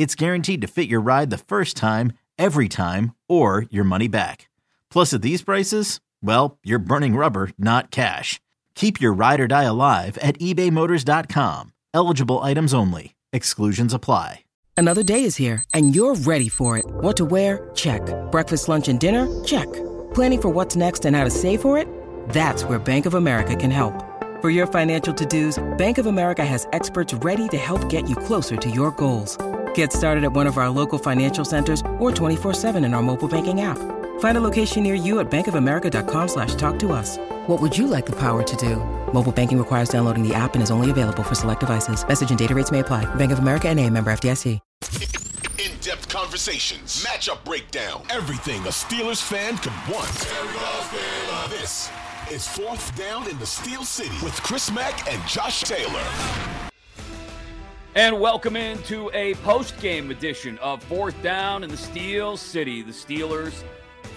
it's guaranteed to fit your ride the first time, every time, or your money back. Plus, at these prices, well, you're burning rubber, not cash. Keep your ride or die alive at ebaymotors.com. Eligible items only. Exclusions apply. Another day is here, and you're ready for it. What to wear? Check. Breakfast, lunch, and dinner? Check. Planning for what's next and how to save for it? That's where Bank of America can help. For your financial to dos, Bank of America has experts ready to help get you closer to your goals. Get started at one of our local financial centers or 24-7 in our mobile banking app. Find a location near you at bankofamerica.com slash talk to us. What would you like the power to do? Mobile banking requires downloading the app and is only available for select devices. Message and data rates may apply. Bank of America and a member FDIC. In-depth conversations, matchup breakdown, everything a Steelers fan could want. This is Fourth Down in the Steel City with Chris Mack and Josh Taylor. And welcome into a post-game edition of Fourth Down in the Steel City. The Steelers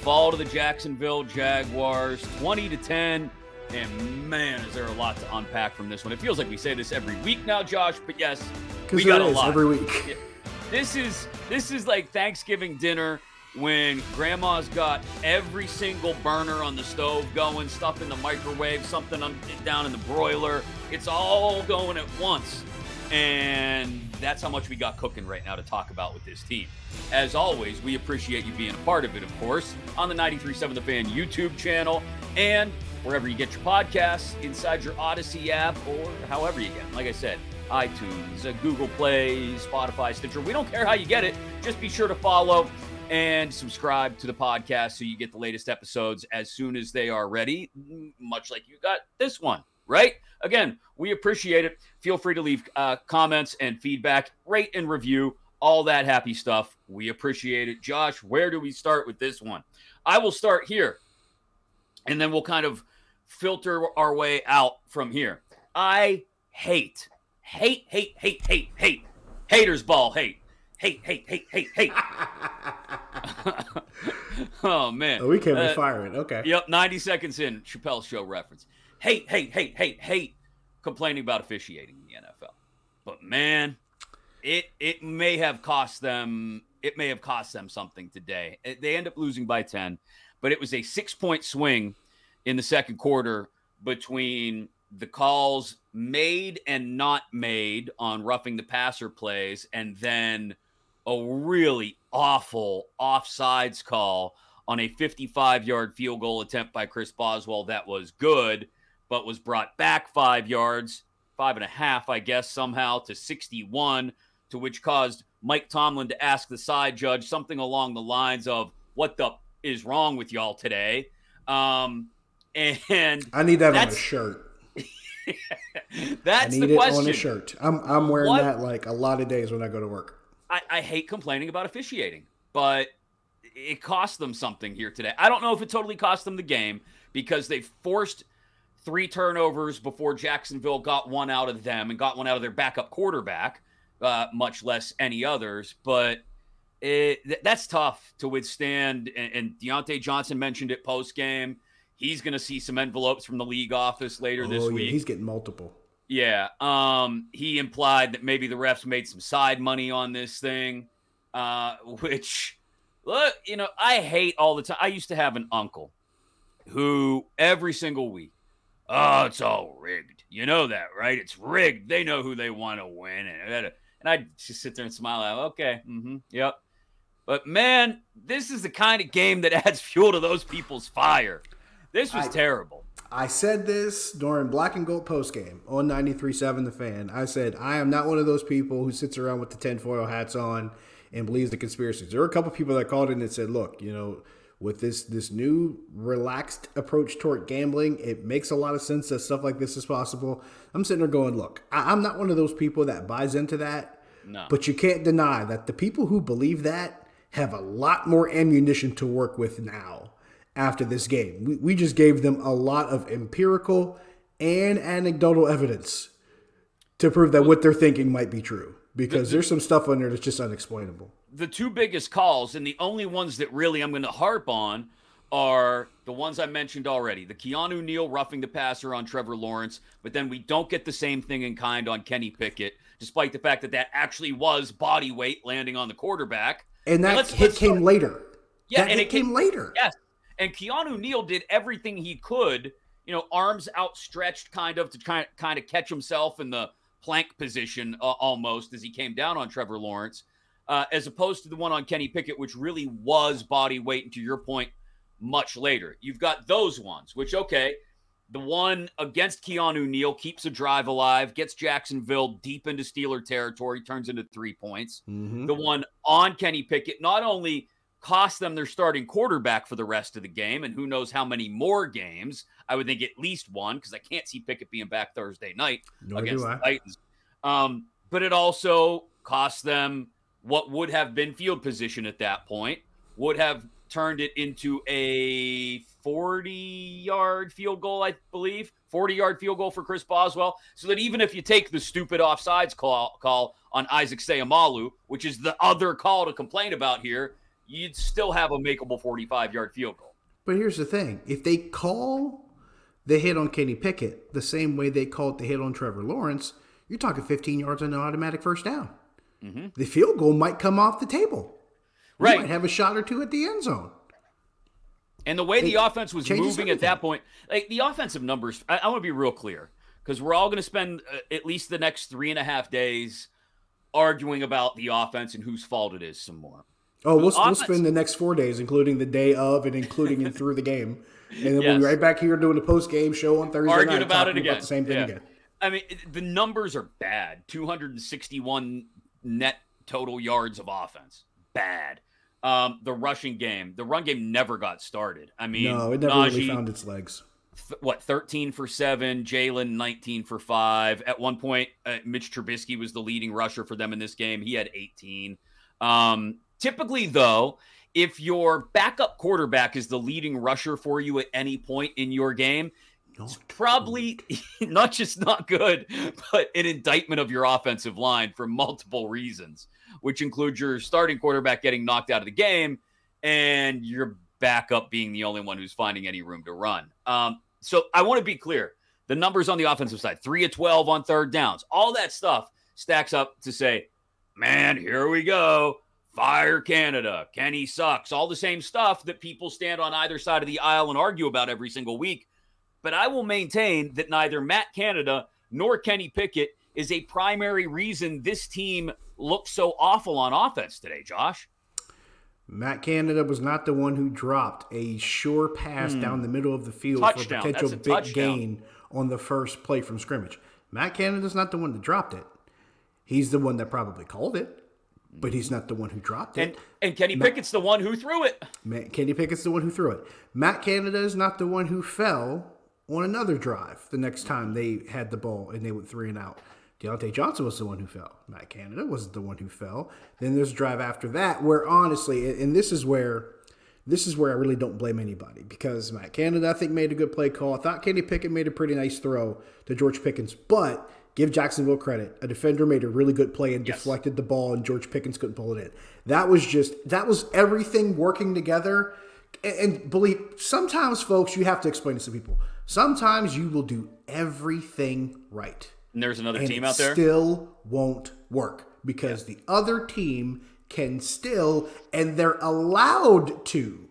fall to the Jacksonville Jaguars 20 to 10. And man, is there a lot to unpack from this one. It feels like we say this every week now, Josh, but yes, we got a lot. every week. Yeah. This is this is like Thanksgiving dinner when grandma's got every single burner on the stove going, stuff in the microwave, something down in the broiler. It's all going at once. And that's how much we got cooking right now to talk about with this team. As always, we appreciate you being a part of it, of course, on the 937 The Fan YouTube channel and wherever you get your podcasts, inside your Audacy app, or however you get them. Like I said, iTunes, uh, Google Play, Spotify, Stitcher. We don't care how you get it. Just be sure to follow and subscribe to the podcast so you get the latest episodes as soon as they are ready, much like you got this one, right? Again, we appreciate it. Feel free to leave uh, comments and feedback, rate and review, all that happy stuff. We appreciate it. Josh, where do we start with this one? I will start here, and then we'll kind of filter our way out from here. I hate, hate, hate, hate, hate, hate, haters ball hate. Hate, hate, hate, hate, hate. oh man. Oh, we came Uh, to firing. Okay. Yep, 90 seconds in, Chappelle show reference. Hate, hate, hate, hate, hate complaining about officiating in the NFL. But man, it it may have cost them it may have cost them something today. They end up losing by 10, but it was a 6-point swing in the second quarter between the calls made and not made on roughing the passer plays and then a really awful offsides call on a 55 yard field goal attempt by Chris Boswell that was good, but was brought back five yards, five and a half, I guess, somehow to 61, to which caused Mike Tomlin to ask the side judge something along the lines of, What the is wrong with y'all today? Um, and I need that on a shirt. That's-. I need the it on a shirt. I'm I'm wearing What- that like a lot of days when I go to work. I, I hate complaining about officiating, but it cost them something here today. I don't know if it totally cost them the game because they forced three turnovers before Jacksonville got one out of them and got one out of their backup quarterback, uh, much less any others. But it, th- that's tough to withstand. And, and Diontae Johnson mentioned it post game. He's going to see some envelopes from the league office later this oh, yeah, week. he's getting multiple. Yeah. Um, he implied that maybe the refs made some side money on this thing, uh, which, look, you know, I hate all the time. I used to have an uncle who every single week, oh, it's all rigged. You know that, right? It's rigged. They know who they want to win. And, and I just sit there and smile. Out. Okay. Mm-hmm, yep. But man, this is the kind of game that adds fuel to those people's fire. This was I- terrible. I said this during Black and Gold postgame on 93.7 The Fan. I said, I am not one of those people who sits around with the tinfoil hats on and believes the conspiracies. There were a couple people that called in and said, look, you know, with this this new relaxed approach toward gambling, it makes a lot of sense that stuff like this is possible. I'm sitting there going, look, I, I'm not one of those people that buys into that. No. But you can't deny that the people who believe that have a lot more ammunition to work with now after this game. We, we just gave them a lot of empirical and anecdotal evidence to prove that what they're thinking might be true because there's some stuff on there that's just unexplainable. The two biggest calls and the only ones that really I'm going to harp on are the ones I mentioned already. The Keanu Neal roughing the passer on Trevor Lawrence, but then we don't get the same thing in kind on Kenny Pickett, despite the fact that that actually was body weight landing on the quarterback. And that let's- hit came later. Yeah, that and it came came- later. Yes. And Keanu Neal did everything he could, you know, arms outstretched kind of to kind kind of catch himself in the plank position uh, almost as he came down on Trevor Lawrence, uh, as opposed to the one on Kenny Pickett, which really was body weight. And to your point, much later, you've got those ones, which okay, the one against Keanu Neal keeps a drive alive, gets Jacksonville deep into Steeler territory, turns into three points Mhm. the one on Kenny Pickett not only cost them their starting quarterback for the rest of the game, and who knows how many more games. I would think at least one because I can't see Pickett being back Thursday night Nor against the Titans. Um, but it also cost them what would have been field position at that point, would have turned it into a 40 yard field goal, I believe. 40 yard field goal for Chris Boswell. So that even if you take the stupid offsides call, call on Isaac Seumalo, which is the other call to complain about here, you'd still have a makeable 45 yard field goal. But here's the thing: if they call the hit on Kenny Pickett the same way they called the hit on Trevor Lawrence, you're talking 15 yards and an automatic first down. The field goal might come off the table. You Right. might have a shot or two at the end zone. And the way the offense was moving at that point, like the offensive numbers, I, I want to be real clear because we're all going to spend uh, at least the next three and a half days arguing about the offense and whose fault it is some more. Oh, we'll, we'll spend the next four days, including the day of and including and through the game. And then we'll be right back here doing the post game show on Thursday Arguing night. about it again. the same thing Yeah. again. I mean, the numbers are bad 261 net total yards of offense. Bad. Um, the rushing game, the run game never got started. I mean, No, it never Najee, really found its legs. th- what 13 for 7 jaylen 19 for 5 at one point uh, mitch trubisky was the leading rusher for them in this game he had 18 um, typically though if your backup quarterback is the leading rusher for you at any point in your game it's probably not just not good but an indictment of your offensive line for multiple reasons which include your starting quarterback getting knocked out of the game and your backup being the only one who's finding any room to run. Um, so I want to be clear. The numbers on the offensive side, three of 12 on third downs, all that stuff stacks up to say, man, here we go. Fire Canada. Kenny sucks. All the same stuff that people stand on either side of the aisle and argue about every single week. But I will maintain that neither Matt Canada nor Kenny Pickett is a primary reason this team looks so awful on offense today, Josh. Matt Canada was not the one who dropped a sure pass down the middle of the field Hmm. Touchdown. for potential big touchdown. gain on the first play from scrimmage. Matt Canada's not the one that dropped it. He's the one that probably called it, but he's not the one who dropped it. and Kenny Pickett's the one who threw it. Matt, Kenny Pickett's the one who threw it. Matt Canada is not the one who fell on another drive the next time they had the ball and they went three and out. Diontae Johnson was the one who fell. Matt Canada wasn't the one who fell. Then there's a drive after that where honestly, and- this is where this is where I really don't blame anybody because Matt Canada I think made a good play call. I thought Kenny Pickett made a pretty nice throw to George Pickens, but give Jacksonville credit. A defender made a really good play and Yes. deflected the ball and George Pickens couldn't pull it in. That was just that was everything working together. And, and believe sometimes folks you have to explain this to people. Sometimes you will do everything right And there's another and team out there. still won't work because the other team can still and they're allowed to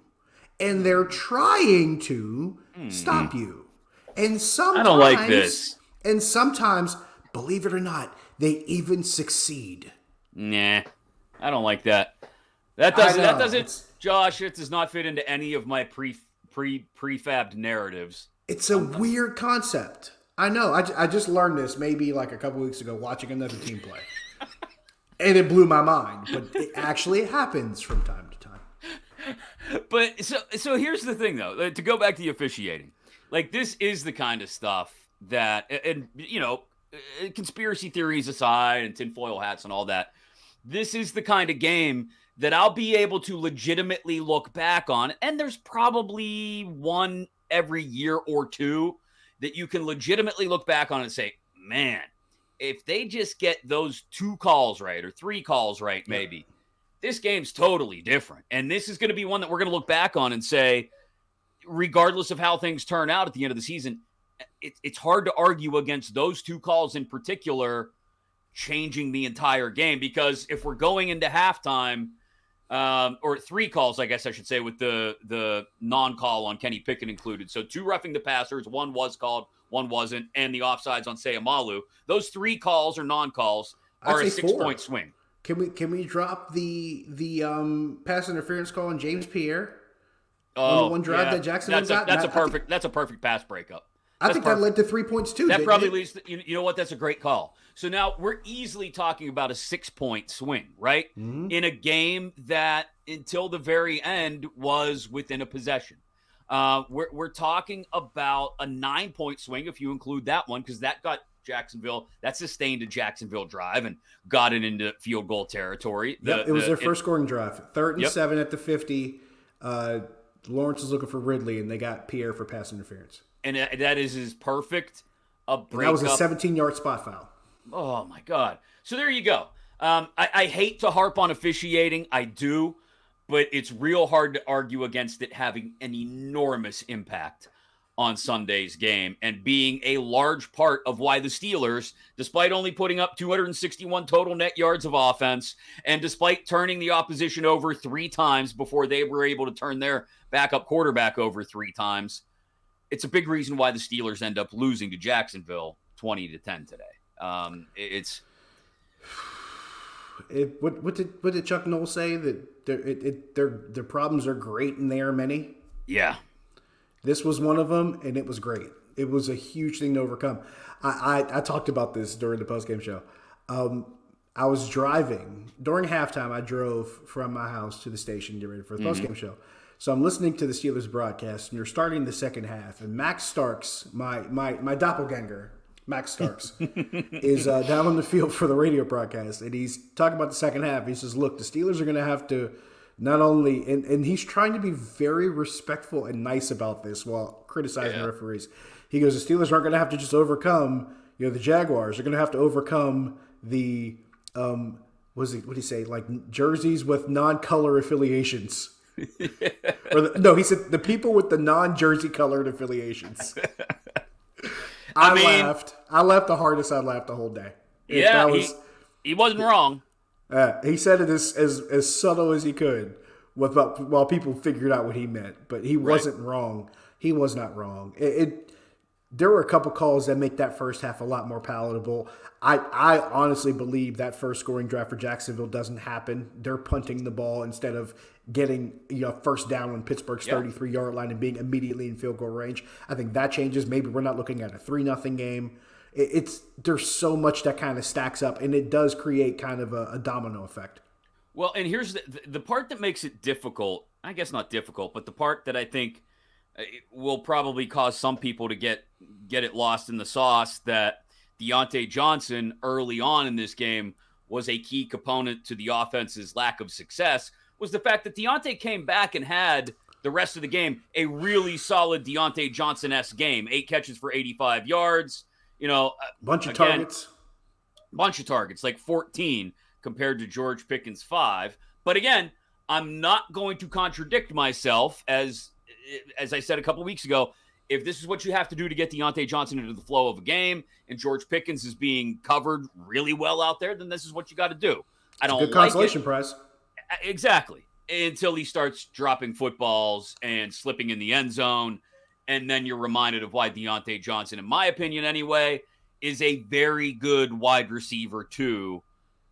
and they're trying to hmm. stop you and sometimes I don't like this. and sometimes believe it or not they even succeed Nah, I don't like that. That doesn't. That doesn't. Josh, it does not fit into any of my pre pre prefabbed narratives. It's a weird concept. I know. I, I just learned this maybe like a couple weeks ago watching another team play, and it blew my mind. But it actually happens from time to time. But so so here's the thing though. To go back to the officiating, like this is the kind of stuff that, and you know, uh, conspiracy theories aside and tinfoil hats and all that, this is the kind of game that I'll be able to legitimately look back on. And there's probably one every year or two that you can legitimately look back on and say, man, if they just get those two calls right or three calls right, maybe yeah. this game's totally different. And this is going to be one that we're going to look back on and say, regardless of how things turn out at the end of the season, it, it's hard to argue against those two calls in particular changing the entire game because if we're going into halftime um, or three calls, I guess I should say, with the the non-call on Kenny Pickett included. So two roughing the passers, one was called, one wasn't, and the offsides on Seumalo. Those three calls or non-calls are a six-point swing. Can we can we drop the the um, pass interference call on James Pierre? Oh, on one drive yeah. that Jackson that's got. That's a perfect. Think, that's a perfect pass breakup. I think perfect. that led to three points too. That probably it? leads. To, you, you know what? That's a great call. So now we're easily talking about a six point swing, right? Mm-hmm. In a game that until the very end was within a possession. Uh, we're, we're talking about a nine point swing if you include that one, because that got Jacksonville, that sustained a Jacksonville drive and got it into field goal territory. The, yep, it was the, their first it, scoring drive. Third and yep. seven at the 50. Uh, Lawrence is looking for Ridley, and they got Pierre for pass interference. And that is as perfect a break. And that was a 17 yard spot foul. Oh my god! So there you go. Um, I, I hate to harp on officiating. I do, but it's real hard to argue against it having an enormous impact on Sunday's game and being a large part of why the Steelers, despite only putting up 261 total net yards of offense and despite turning the opposition over three times before they were able to turn their backup quarterback over three times, it's a big reason why the Steelers end up losing to Jacksonville 20 to 10 today. Um, it's it, what, what did what did Chuck Noll say that their it, it, their their problems are great and they are many. Yeah, this was one of them, and it was great. It was a huge thing to overcome. I I, I talked about this during the post game show. Um, I was driving during halftime. I drove from my house to the station, to get ready for the mm-hmm. post game show. So I'm listening to the Steelers broadcast, and you're starting the second half, and Max Starks, my my my doppelganger, Max Starks, is uh, down on the field for the radio broadcast, and he's talking about the second half. He says, "Look, the Steelers are going to have to not only," and, and he's trying to be very respectful and nice about this while criticizing yeah. the referees. He goes, "The Steelers aren't going to have to just overcome, you know, the Jaguars. They're going to have to overcome the, um, it? What do you say? Like jerseys with non-color affiliations." or the, no, he said the people with the non-jersey colored affiliations. I, I mean, laughed. I laughed the hardest I laughed the whole day. Yeah, was, he, he wasn't wrong. Uh, he said it as, as as subtle as he could, without, while people figured out what he meant. But he wasn't wrong. He was not wrong. It, it, there were a couple calls that make that first half a lot more palatable. I I honestly believe that first scoring drive for Jacksonville doesn't happen. They're punting the ball instead of getting you know first down on Pittsburgh's 33 yard line and being immediately in field goal range. I think that changes. Maybe we're not looking at a three nothing game. it's there's so much that kind of stacks up, and it does create kind of a, a domino effect. Well, and here's the the part that makes it difficult. I guess not difficult, but the part that I think will probably cause some people to get get it lost in the sauce that Diontae Johnson early on in this game was a key component to the offense's lack of success was the fact that Diontae came back and had the rest of the game a really solid Diontae Johnson s game. Eight catches for 85 yards. You know, uh, bunch of again, targets. Bunch of targets, like 14 compared to George Pickens' five. But again, I'm not going to contradict myself as as I said a couple weeks ago. If this is what you have to do to get Diontae Johnson into the flow of a game, and George Pickens is being covered really well out there, then this is what you got to do. I don't good consolation like prize. Exactly. Until he starts dropping footballs and slipping in the end zone. And then you're reminded of why Diontae Johnson, in my opinion anyway, is a very good wide receiver, too.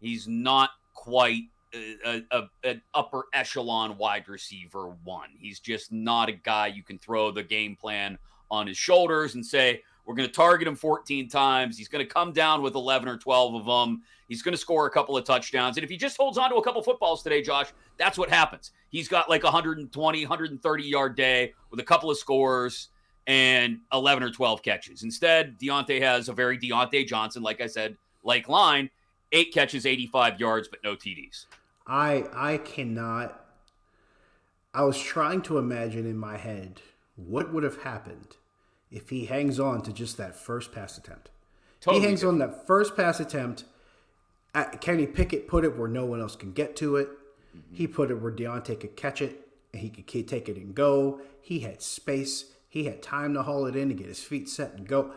He's not quite a, a, an upper echelon wide receiver one. He's just not a guy you can throw the game plan on his shoulders and say, we're going to target him 14 times. He's going to come down with 11 or 12 of them. He's going to score a couple of touchdowns. And if he just holds on to a couple footballs today, Josh, that's what happens. He's got like 120, 130 yard day with a couple of scores and 11 or 12 catches. Instead, Diontae has a very Diontae Johnson, like I said, like line, eight catches, 85 yards, but no TDs. I I cannot. I was trying to imagine in my head what would have happened if he hangs on to just that first pass attempt. Totally he hangs different. on that first pass attempt. Kenny Pickett put it where no one else can get to it. Mm-hmm. He put it where Diontae could catch it and he could take it and go. He had space. He had time to haul it in to get his feet set and go.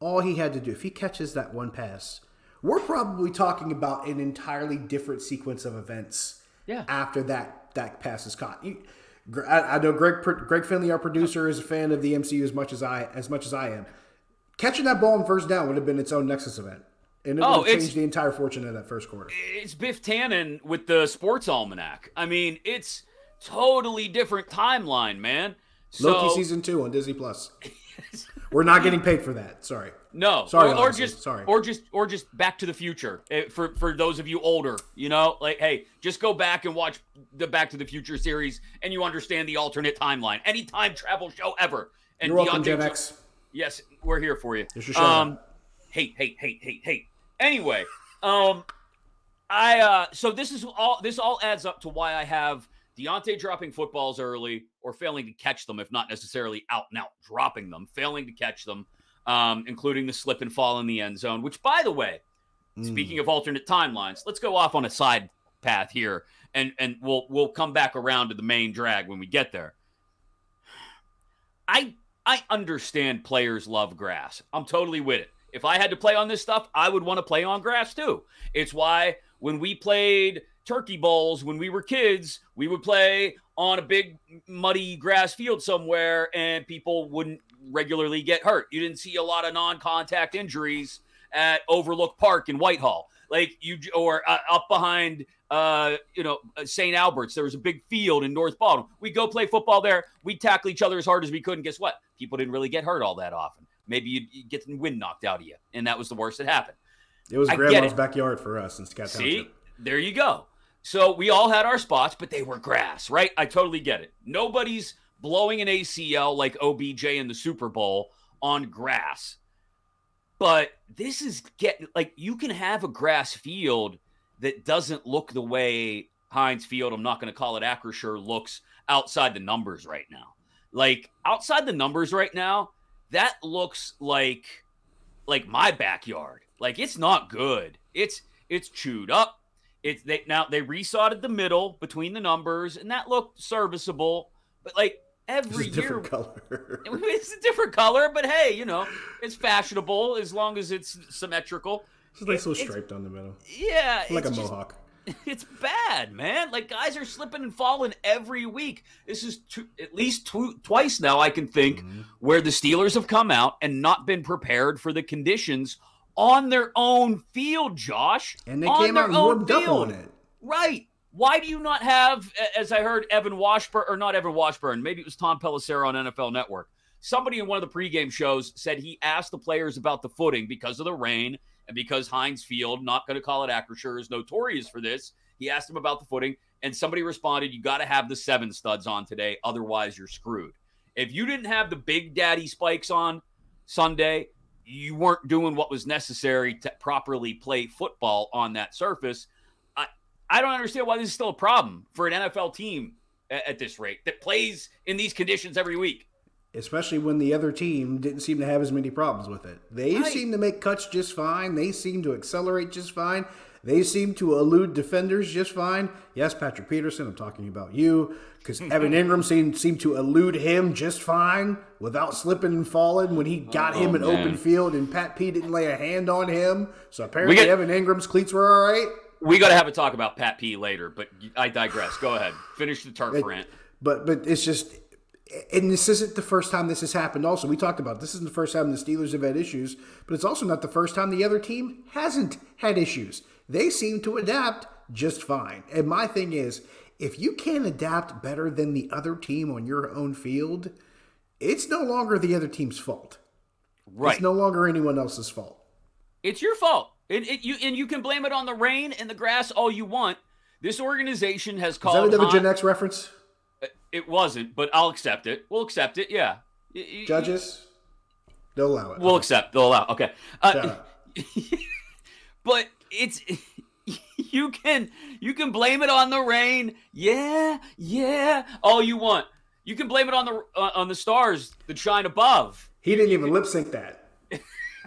All he had to do, if he catches that one pass, we're probably talking about an entirely different sequence of events. Yeah. After that that pass is caught. You, I, I, know Greg Greg Finley, our producer, is a fan of the MCU as much as I as much as I am. Catching that ball in first down would have been its own Nexus event, and it oh, would have changed the entire fortune of that first quarter. It's Biff Tannen with the Sports Almanac. I mean, it's totally different timeline, man. So, Loki season two on Disney Plus. We're not getting paid for that. Sorry. No, sorry, or, or just sorry, or just or just Back to the Future eh, for for those of you older. You know, like hey, just go back and watch the Back to the Future series, and you understand the alternate timeline. Any time travel show ever. And You're welcome, Gen X. Yes, we're here for you. It's your show. Um, hate, hate, hate, hate, hate. Anyway, um, I uh, so this is all this all adds up to why I have Diontae dropping footballs early or failing to catch them, if not necessarily out and out dropping them, failing to catch them um, including the slip and fall in the end zone. Which, by the way, mm. speaking of alternate timelines, let's go off on a side path here, and and we'll we'll come back around to the main drag when we get there. I I understand players love grass. I'm totally with it. If I had to play on this stuff, I would want to play on grass too. It's why when we played turkey bowls when we were kids, we would play on a big muddy grass field somewhere and people wouldn't regularly get hurt. You didn't see a lot of non-contact injuries at Overlook Park in Whitehall. Like you or uh, up behind uh, you know, uh, St. Albert's, there was a big field in North Baldwin. We go play football there. We tackle each other as hard as we could. And guess what? People didn't really get hurt all that often. Maybe you'd, get the wind knocked out of you. And that was the worst that happened. It was I grandma's backyard for us in Scott See, Township. there you go. So we all had our spots, but they were grass, right? I totally get it. Nobody's blowing an ACL like OBJ in the Super Bowl on grass. But this is getting like you can have a grass field that doesn't look the way Heinz Field, I'm not going to call it Acrisure, looks outside the numbers right now. Like outside the numbers right now, that looks like like my backyard. Like it's not good. It's it's chewed up. It's they now they resodded the middle between the numbers, and that looked serviceable. But like every it's year, different color. it's a different color, but hey, you know, it's fashionable as long as it's symmetrical. It's a nice little stripe down the middle. Yeah, like a just, mohawk. It's bad, man. Like guys are slipping and falling every week. This is at least tw- twice now I can think mm-hmm. where the Steelers have come out and not been prepared for the conditions on their own field, Josh. And they came out and warmed field. up on it. Right. Why do you not have, as I heard Evan Washburn, or not Evan Washburn, maybe it was Tom Pelissero on NFL Network. Somebody in one of the pregame shows said he asked the players about the footing because of the rain and because Heinz Field, not going to call it Acrisure, is notorious for this. He asked them about the footing, and somebody responded, You got to have the seven studs on today, otherwise, you're screwed. If you didn't have the big daddy spikes on Sunday, you weren't doing what was necessary to properly play football on that surface. I, I don't understand why this is still a problem for an NFL team at, at this rate that plays in these conditions every week. Especially when the other team didn't seem to have as many problems with it. They right. seem to make cuts just fine. They seem to accelerate just fine. They seem to elude defenders just fine. Yes, Patrick Peterson, I'm talking about you, because Evan Engram seemed, seemed to elude him just fine without slipping and falling when he got oh, him in open field, and Pat P didn't lay a hand on him. So apparently, get, Evan Engram's cleats were all right. We got to have a talk about Pat P later, but I digress. Go ahead, finish the turf it, rant. But but it's just and this isn't the first time this has happened. Also, we talked about this isn't the first time the Steelers have had issues, but it's also not the first time the other team hasn't had issues they seem to adapt just fine. And my thing is, if you can't adapt better than the other team on your own field, it's no longer the other team's fault. Right. It's no longer anyone else's fault. It's your fault. It, it, you, and you can blame it on the rain and the grass all you want. This organization has called. Is that another Han- Gen X reference? It wasn't, but I'll accept it. We'll accept it. Yeah. Judges, they'll allow it. We'll accept. They'll allow. Okay. Uh, but it's you can you can blame it on the rain. Yeah, yeah. All you want. You can blame it on the uh, on the stars that shine above. He didn't even lip sync that.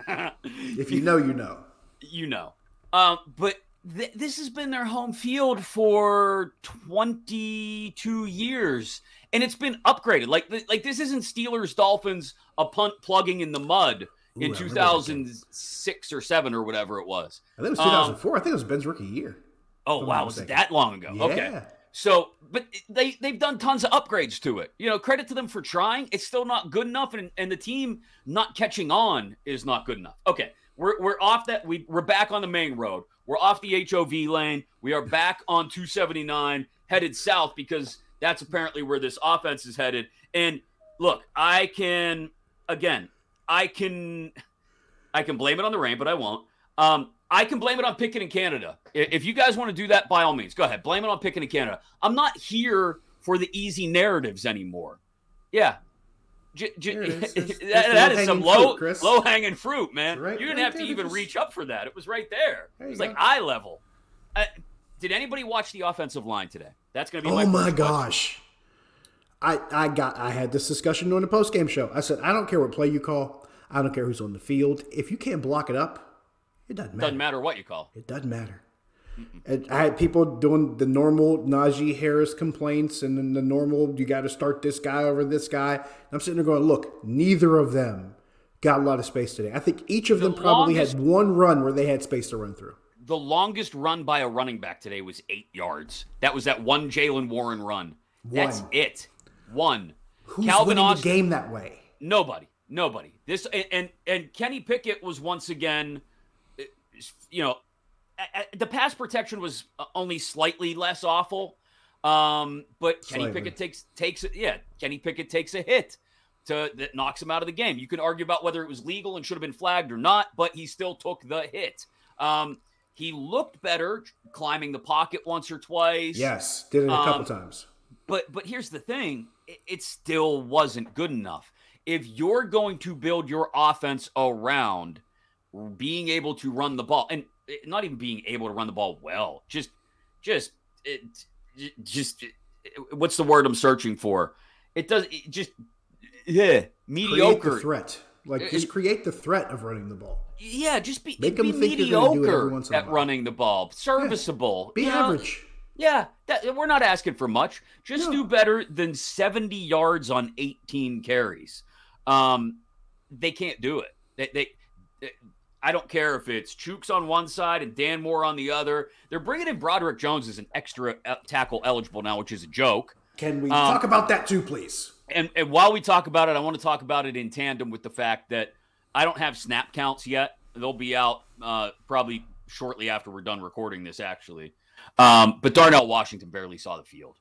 if you know, you know. you know. Um, but th- this has been their home field for 22 years, and it's been upgraded. Like, th- like this isn't Steelers Dolphins a punt plugging in the mud in I remember that game. 2006 or seven or whatever it was. I think it was Um, 2004. I think it was Ben's rookie year. Oh wow, was it that long ago? Okay. So, but they they've done tons of upgrades to it. You know, credit to them for trying. It's still not good enough, and, and the team not catching on is not good enough. Okay, we're we're off that. We we're back on the main road. We're off the HOV lane. We are back on 279, headed south because that's apparently where this offense is headed. And look, I can again, I can I can blame it on the rain, but I won't. Um, I can blame it on Pickett in Canada. If you guys want to do that, by all means, go ahead. Blame it on Pickett in Canada. I'm not here for the easy narratives anymore. Yeah. J- j- There it is. That's- that- that's some low-hanging low fruit, low hanging fruit, man. Right- you didn't right have to even just- reach up for that. It was right there. There it was go. like eye level. Uh, did anybody watch the offensive line today? That's going to be Oh my gosh. question. I, I got I had this discussion during the post game show. I said I don't care what play you call. I don't care who's on the field. If you can't block it up, it doesn't matter. Doesn't matter what you call. It doesn't matter. And I had people doing the normal Najee Harris complaints and then the normal you got to start this guy over this guy. And I'm sitting there going, look, neither of them got a lot of space today. I think each of The them probably longest- had one run where they had space to run through. The longest run by a running back today was eight yards. That was that one Jaylen Warren run. That's it. One. Who's Calvin winning Austin. the game that way? Nobody. Nobody. This and, and and Kenny Pickett was once again, you know, the pass protection was only slightly less awful. Um, but Kenny Pickett takes takes it. Yeah, Kenny Pickett takes a hit to that knocks him out of the game. You can argue about whether it was legal and should have been flagged or not, but he still took the hit. Um, he looked better climbing the pocket once or twice. Yes, did it a couple Um, times. But but here's the thing, it, it still wasn't good enough. If you're going to build your offense around being able to run the ball and eh, not even being able to run the ball well, just just it, just eh, what's the word I'm searching for? It does it just yeah, Create mediocre. the threat. Like just create the threat of running the ball. Yeah, just be, Make be 'em think you're do it every mediocre once in a at while. running the ball, serviceable. Be you know? Yeah, that, we're not asking for much. Just No. do better than 70 yards on 18 carries. Um, they can't do it. They, they, they- I don't care if it's Chuks on one side and Dan Moore on the other. They're bringing in Broderick Jones as an extra uh, tackle eligible now, which is a joke. Can we Um, talk about that too, please? And, and while we talk about it, I want to talk about it in tandem with the fact that I don't have snap counts yet. They'll be out uh, probably shortly after we're done recording this, actually. Um, but Darnell Washington barely saw the field,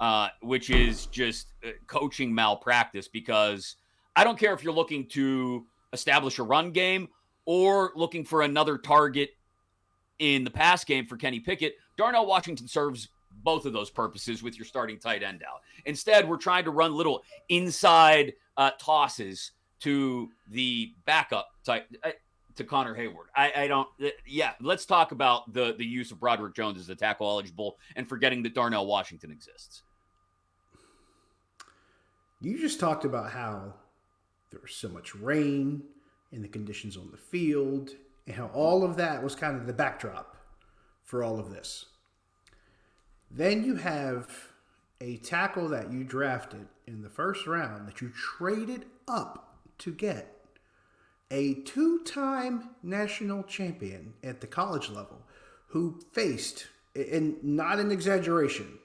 uh, which is just uh, coaching malpractice because I don't care if you're looking to establish a run game or looking for another target in the pass game for Kenny Pickett. Darnell Washington serves both of those purposes with your starting tight end out. Instead, we're trying to run little inside uh, tosses to the backup type uh, to Connor Heyward. I, I don't. uh, yeah, let's talk about the the use of Broderick Jones as a tackle eligible and forgetting that Darnell Washington exists. You just talked about how there was so much rain and the conditions on the field, and how all of that was kind of the backdrop for all of this. Then you have a tackle that you drafted in the first round that you traded up to get a two time national champion at the college level who faced, and not an exaggeration,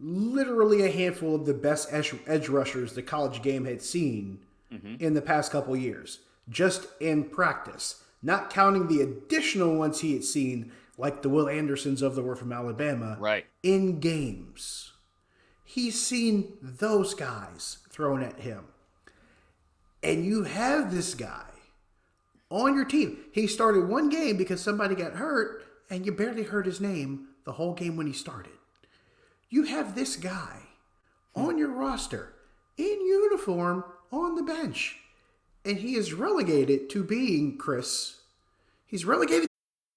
literally a handful of the best edge, rushers the college game had seen mm-hmm. in the past couple years, just in practice, not counting the additional ones he had seen like the Will Andersons of the world from Alabama, Right. in games. He's seen those guys thrown at him. And you have this guy on your team. He started one game because somebody got hurt, and you barely heard his name the whole game when he started. You have this guy on your roster in uniform on the bench, and he is relegated to being Chris. He's relegated.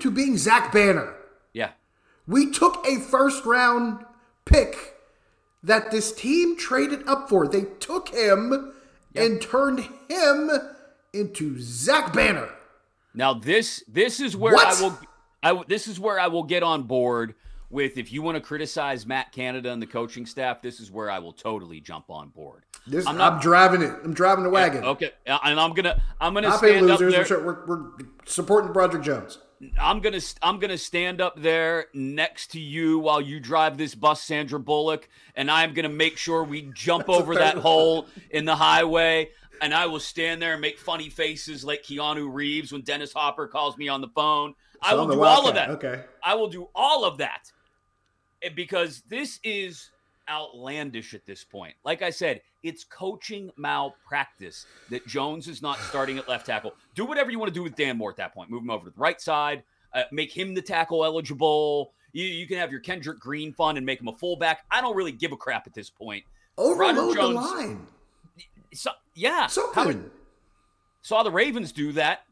To being Zach Banner. Yeah. We took a first round pick that this team traded up for. They took him and turned him into Zach Banner. Now this this is where What? I will I this is where I will get on board with if you want to criticize Matt Canada and the coaching staff, this is where I will totally jump on board. This, I'm I'm, not- driving it. I'm driving the wagon. Okay, and I'm gonna I'm gonna stand up losers. there. We're, we're, supporting Broderick Jones. I'm gonna I'm gonna stand up there next to you while you drive this bus, Sandra Bullock, and I'm gonna make sure we jump over that hole in the highway. And I will stand there and make funny faces like Keanu Reeves when Dennis Hopper calls me on the phone. I will I'm do all of that. Okay. I will do all of that because this is outlandish at this point. Like I said, it's coaching malpractice that Jones is not starting at left tackle. Do whatever you want to do with Dan Moore at that point. Move him over to the right side, uh, make him the tackle eligible. You, you can have your Kendrick Green fund and make him a fullback. I don't really give a crap at this point. Overload the Jones- line. So, yeah. Howard saw the Ravens do that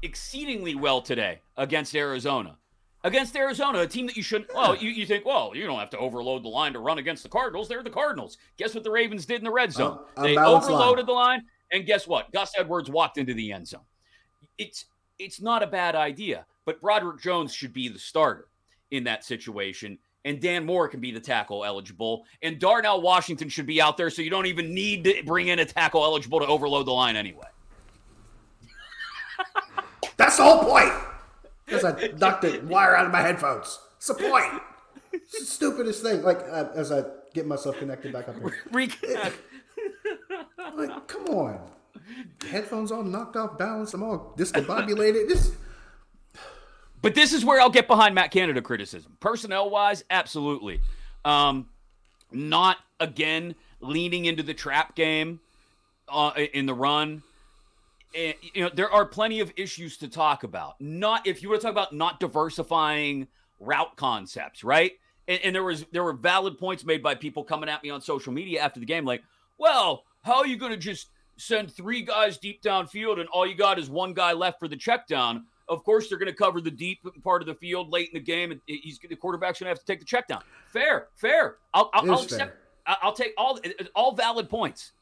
exceedingly well today against Arizona. Against Arizona, a team that you shouldn't. Well, you, you think, well, you don't have to overload the line to run against the Cardinals. They're the Cardinals. Guess what the Ravens did in the red zone? Uh, they unbalanced line. overloaded the line, and guess what? Gus Edwards walked into the end zone. It's it's not a bad idea, but Broderick Jones should be the starter in that situation, and Dan Moore can be the tackle eligible, and Darnell Washington should be out there, so you don't even need to bring in a tackle eligible to overload the line anyway. That's the whole point. Because I knocked the wire out of my headphones. It's the point. It's the stupidest thing. Like uh, as I get myself connected back up here. Reconnect. Like, come on. Headphones all knocked off balance. I'm all discombobulated. This But this is where I'll get behind Matt Canada criticism. Personnel wise, absolutely. Um, not again leaning into the trap game uh, in the run. And, you know, there are plenty of issues to talk about. Not if you want to talk about not diversifying route concepts, right? And, and there was there were valid points made by people coming at me on social media after the game, like, well, how are you going to just send three guys deep downfield and all you got is one guy left for the check down? Of course, they're going to cover the deep part of the field late in the game, and he's the quarterback's going to have to take the check down. Fair, fair. I'll, I'll, I'll accept. fair. I'll take all all valid points.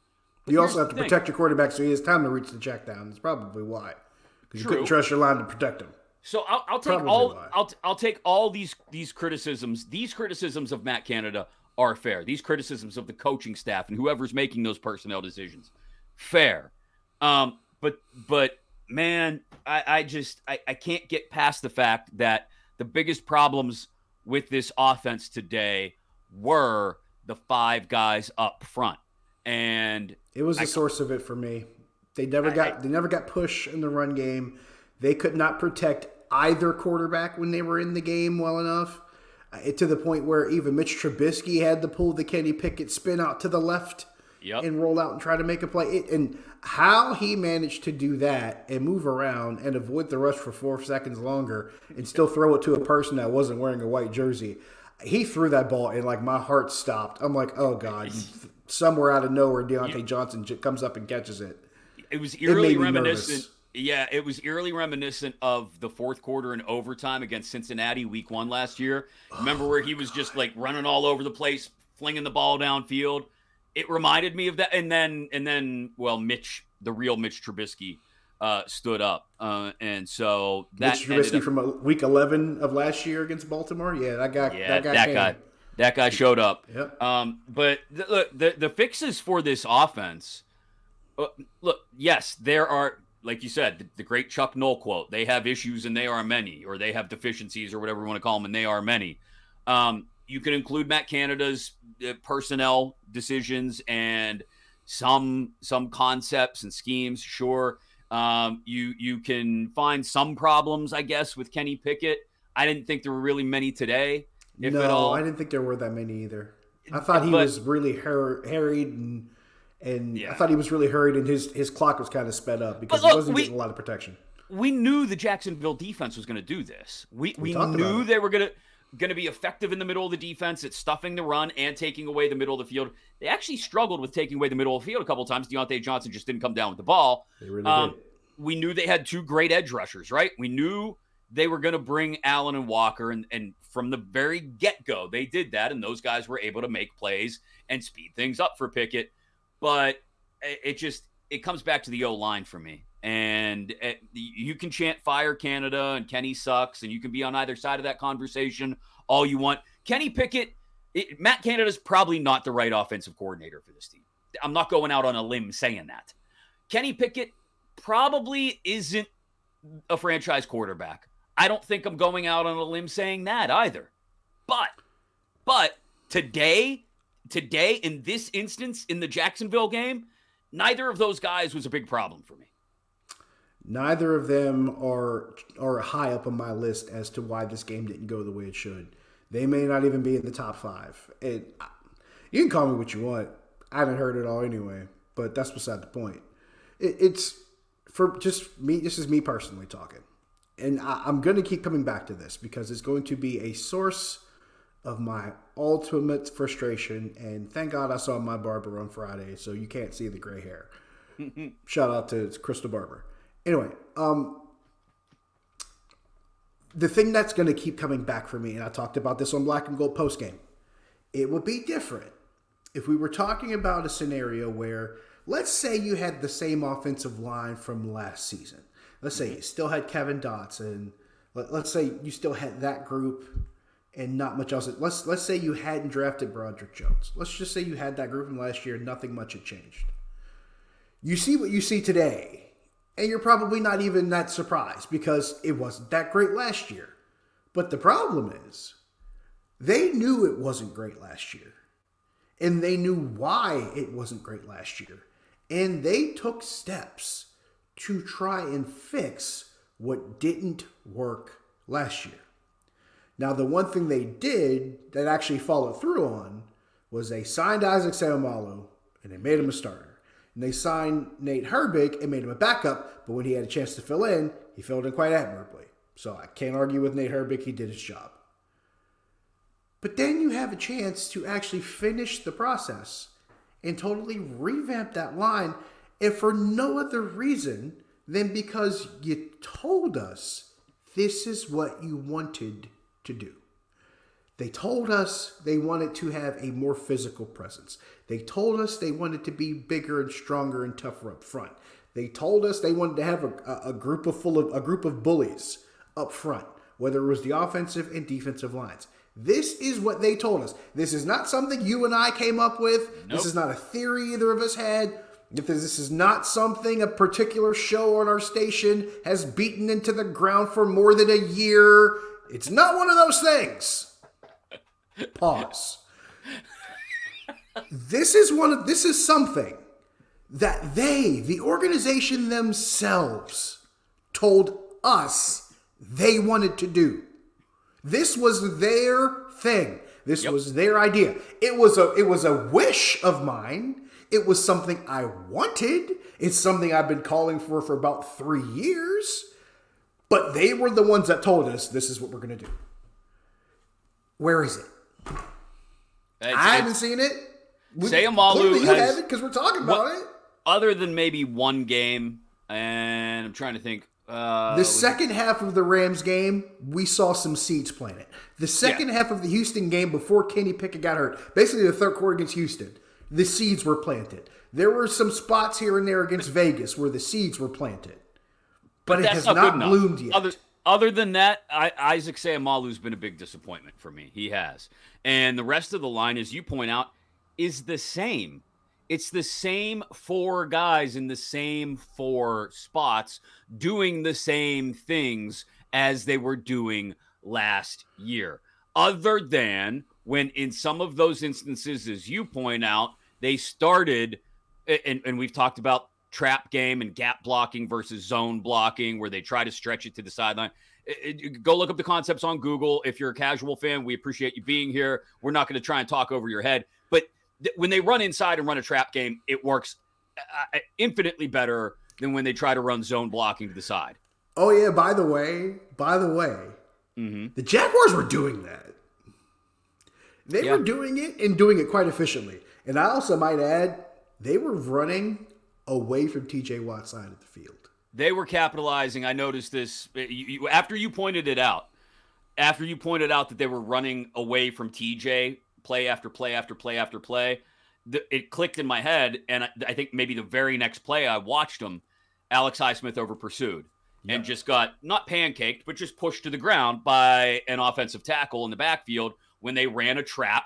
You also have to protect your quarterback so he has time to reach the check down. That's probably why. Because you couldn't trust your line to protect him. So I'll, I'll take Probably all why. I'll, I'll take all these these criticisms. These criticisms of Matt Canada are fair. These criticisms of the coaching staff and whoever's making those personnel decisions, fair. Um, but but man, I, I just I, I can't get past the fact that the biggest problems with this offense today were the five guys up front, and It was I- the source of it for me. They never got they never got push in the run game. They could not protect either quarterback when they were in the game well enough. Uh, to the point where even Mitch Trubisky had to pull the Kenny Pickett spin out to the left Yep. and roll out and try to make a play. It, and how he managed to do that and move around and avoid the rush for four seconds longer and still throw it to a person that wasn't wearing a white jersey. He threw that ball and like my heart stopped. I'm like, oh god! Somewhere out of nowhere, Diontae Johnson j- comes up and catches it. it was eerily me reminiscent. nervous. Yeah, it was eerily reminiscent of the fourth quarter in overtime against Cincinnati week one last year. Remember where he was just like running all over the place, flinging the ball downfield. It reminded me of that. And then, and then, well, Mitch, the real Mitch Trubisky, uh, stood up, uh, and so that Mitch Trubisky up, from uh, week eleven of last year against Baltimore. Yeah, that guy. Yeah, that guy. That guy, that guy showed up. Yep. Um, but the, look, the the fixes for this offense. Uh, look, yes, there are, like you said, the, the great Chuck Noll quote: "They have issues and they are many," or they have deficiencies, or whatever you want to call them, and they are many. Um, you can include Matt Canada's uh, personnel decisions and some some concepts and schemes, sure. Um, you you can find some problems, I guess, with Kenny Pickett. I didn't think there were really many today, if no, at all. I didn't think there were that many either. I thought he but, was really hur- harried and and yeah. I thought he was really hurried and his his clock was kind of sped up because look, he wasn't we, getting a lot of protection. We knew the Jacksonville defense was going to do this. We we, we knew they were going to going to be effective in the middle of the defense at stuffing the run and taking away the middle of the field. They actually struggled with taking away the middle of the field a couple times. Diontae Johnson just didn't come down with the ball. They really um, did. We knew they had two great edge rushers, right? We knew they were going to bring Allen and Walker, and, and from the very get go, they did that, and those guys were able to make plays and speed things up for Pickett. But it just it comes back to the O line for me. And eh, you can chant "Fire Canada" and Kenny sucks, and you can be on either side of that conversation all you want. Kenny Pickett, it, Matt Canada is probably not the right offensive coordinator for this team. I'm not going out on a limb saying that. Kenny Pickett probably isn't a franchise quarterback. I don't think I'm going out on a limb saying that either. But, but today, today in this instance in the Jacksonville game, neither of those guys was a big problem for me. Neither of them are are high up on my list as to why this game didn't go the way it should. They may not even be in the top five. It, you can call me what you want. I haven't heard it all anyway, but that's beside the point. It, it's for just me. This is me personally talking, and I, I'm going to keep coming back to this because it's going to be a source of my ultimate frustration. And thank God I saw my barber on Friday, so you can't see the gray hair. Shout out to Crystal Barber. Anyway, um, the thing that's going to keep coming back for me, and I talked about this on Black and Gold post game, it would be different if we were talking about a scenario where, let's say, you had the same offensive line from last season. Let's say you still had Kevin Dotson. Let, us say you still had that group and not much else. Let's let's say you hadn't drafted Broderick Jones. Let's just say you had that group from last year. Nothing much had changed. You see what you see today and you're probably not even that surprised because it wasn't that great last year. But the problem is, they knew it wasn't great last year. And they knew why it wasn't great last year. And they took steps to try and fix what didn't work last year. Now, the one thing they did that actually followed through on was they signed Isaac Seumalo and they made him a starter. And they signed Nate Herbig and made him a backup, but when he had a chance to fill in, he filled in quite admirably. So I can't argue with Nate Herbig, he did his job. But then you have a chance to actually finish the process and totally revamp that line, and for no other reason than because you told us this is what you wanted to do. They told us they wanted to have a more physical presence. They told us they wanted to be bigger and stronger and tougher up front. They told us they wanted to have a, a group of full of a group of bullies up front, whether it was the offensive and defensive lines. This is what they told us. This is not something you and I came up with. Nope. This is not a theory either of us had. If this is not something a particular show on our station has beaten into the ground for more than a year, it's not one of those things. Pause. this is one of this is something that they, the organization themselves, told us they wanted to do. This was their thing. This yep. was their idea. It was a it was a wish of mine. It was something I wanted. It's something I've been calling for for about 3 years. But they were the ones that told us this is what we're going to do. Where is it? It's, I haven't seen it. We, Seumalo you has, have because we're talking about what, it. Other than maybe one game, and I'm trying to think. Uh, the second it? half of the Rams game, we saw some seeds planted. The second yeah. half of the Houston game, before Kenny Pickett got hurt, basically the third quarter against Houston, the seeds were planted. There were some spots here and there against Vegas where the seeds were planted. but, it has not, not bloomed yet. Other, other than that, I, Isaac Seumalo's been a big disappointment for me. He has. And the rest of the line, as you point out, is the same. It's the same four guys in the same four spots doing the same things as they were doing last year. Other than when, in some of those instances, as you point out, they started, and, and we've talked about trap game and gap blocking versus zone blocking, where they try to stretch it to the sideline. It, it, go look up the concepts on Google. If you're a casual fan, we appreciate you being here. We're not going to try and talk over your head, but th- when they run inside and run a trap game, it works uh, uh, infinitely better than when they try to run zone blocking to the side. Oh yeah. By the way, by the way, mm-hmm. the Jaguars were doing that. They yeah. were doing it and doing it quite efficiently. And I also might add, they were running away from TJ Watt's side of the field. They were capitalizing. I noticed this eh, you, you, after you pointed it out. After you pointed out that they were running away from TJ play after play after play after play, the, it clicked in my head, and I, I, think maybe the very next play I watched him, Alex Highsmith over pursued yep. and just got not pancaked, but just pushed to the ground by an offensive tackle in the backfield when they ran a trap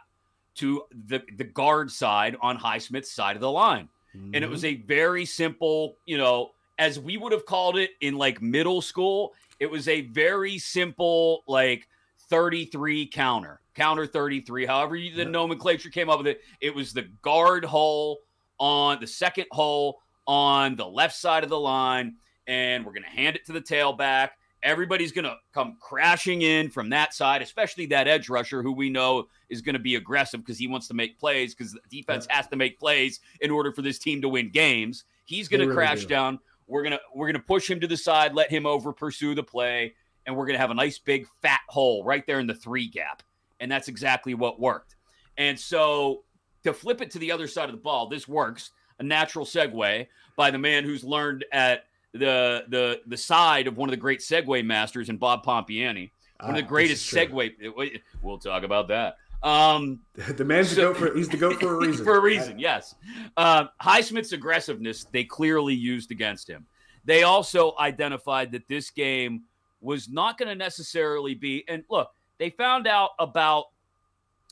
to the the guard side on Highsmith's side of the line. Mm-hmm. And it was mm-hmm. a very simple, you know, as we would have called it in like middle school, it was a very simple like 33 counter, counter 33, however you, the yep. nomenclature came up with it. It was the guard hole on the second hole on the left side of the line, and we're going to hand it to the tailback. Everybody's going to come crashing in from that side, especially that edge rusher who we know is going to be aggressive because he wants to make plays because the defense has to make plays in order for this team to win games. He's going to really crash do. down. We're going to we're going to push him to the side, let him over pursue the play, and we're going to have a nice big fat hole right there in the 3 gap. And that's exactly what worked. And so to flip it to the other side of the ball, this works. A natural segue by the man who's learned at the the the side of one of the great segue masters in Bob Pompeani, one of the ah, greatest segue. We'll talk about that. Um, the man's so, the go for he's the go for a reason. for a reason, yes. Uh, Highsmith's aggressiveness they clearly used against him. They also identified that this game was not going to necessarily be. And look, they found out about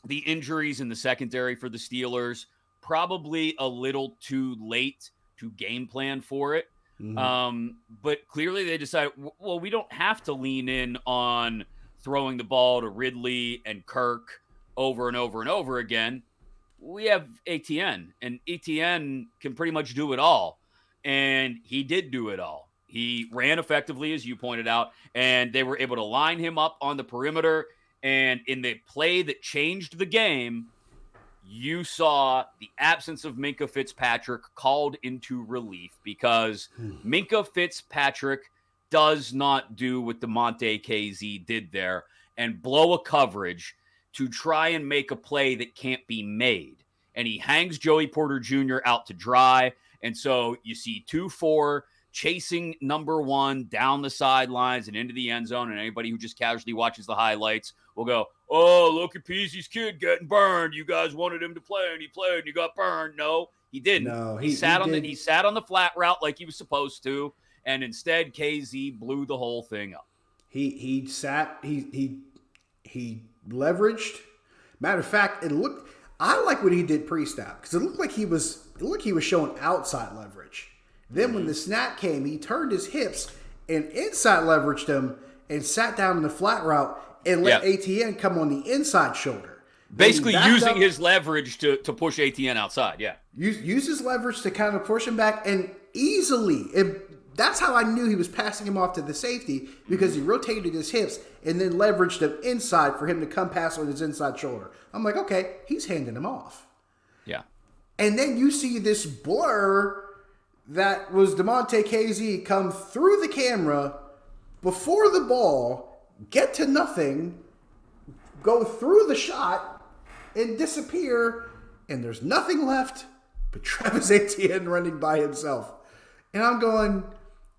the injuries in the secondary for the Steelers probably a little too late to game plan for it. Mm-hmm. Um, but clearly they decide, well, we don't have to lean in on throwing the ball to Ridley and Kirk over and over and over again. We have Etienne, and Etienne can pretty much do it all. And he did do it all. He ran effectively, as you pointed out, and they were able to line him up on the perimeter. And in the play that changed the game, you saw the absence of Minkah Fitzpatrick called into relief because hmm. Minkah Fitzpatrick does not do what Damontae Kazee did there and blow a coverage to try and make a play that can't be made. And he hangs Joey Porter Jr. out to dry. And so you see 2 4 chasing number one down the sidelines and into the end zone. And anybody who just casually watches the highlights will go, Oh, look at Peezy's kid getting burned. You guys wanted him to play and he played and he got burned. No, he didn't. No, he, he sat he on did. the he sat on the flat route like he was supposed to, and instead Kazee blew the whole thing up. He he sat he he he leveraged. Matter of fact, it looked I like what he did pre-snap because it looked like he was it looked like he was showing outside leverage. Then when mm-hmm. the snap came, he turned his hips and inside leveraged him and sat down in the flat route and let. Etienne come on the inside shoulder. Basically using up, his leverage to, to push Etienne outside. Yeah. Use, use his leverage to kind of push him back and easily. And that's how I knew he was passing him off to the safety because he rotated his hips and then leveraged him inside for him to come pass on his inside shoulder. I'm like, okay, he's handing him off. Yeah. And then you see this blur that was Damontae Kazee come through the camera before the ball, get to nothing, go through the shot, and disappear, and there's nothing left but Travis Etienne running by himself. And I'm going,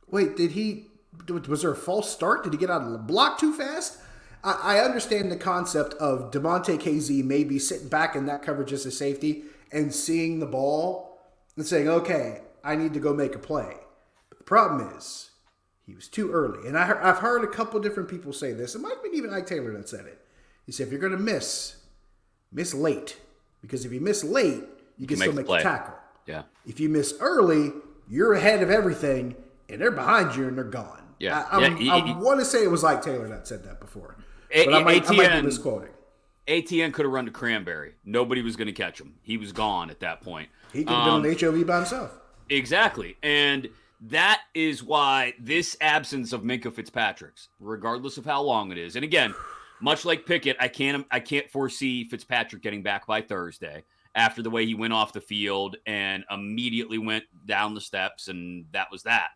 wait, did he, was there a false start? Did he get out of the block too fast? I, I understand the concept of Damontae Kazee maybe sitting back in that coverage as a safety and seeing the ball and saying, okay, I need to go make a play. But the problem is, He was too early. And I, have heard a couple different people say this. It might have been even Ike Taylor that said it. He said, if you're going to miss, miss late. Because if you miss late, you can, still make the tackle. Yeah. If you miss early, you're ahead of everything, and they're behind you and they're gone. Yeah. I, yeah, he, I want to say it was Ike Taylor that said that before. A- but I might, Etienne, I might be misquoting. Etienne could have run to Cranberry. Nobody was going to catch him. He was gone at that point. He could have um, been on HOV by himself. Exactly. And that is why this absence of Minkah Fitzpatrick's, regardless of how long it is, and again, much like Pickett, I can't I can't foresee Fitzpatrick getting back by Thursday after the way he went off the field and immediately went down the steps, and that was that.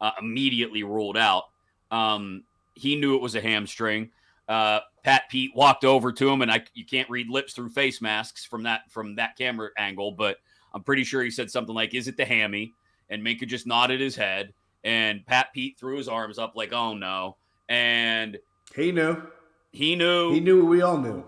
Uh, immediately ruled out. Um, he knew it was a hamstring. Uh, Pat Pete walked over to him, and I you can't read lips through face masks from that from that camera angle, but I'm pretty sure he said something like, "Is it the hammy?" And Minkah just nodded his head, and Pat Pete threw his arms up like, "Oh no!" And he knew. He knew. He knew. We all knew.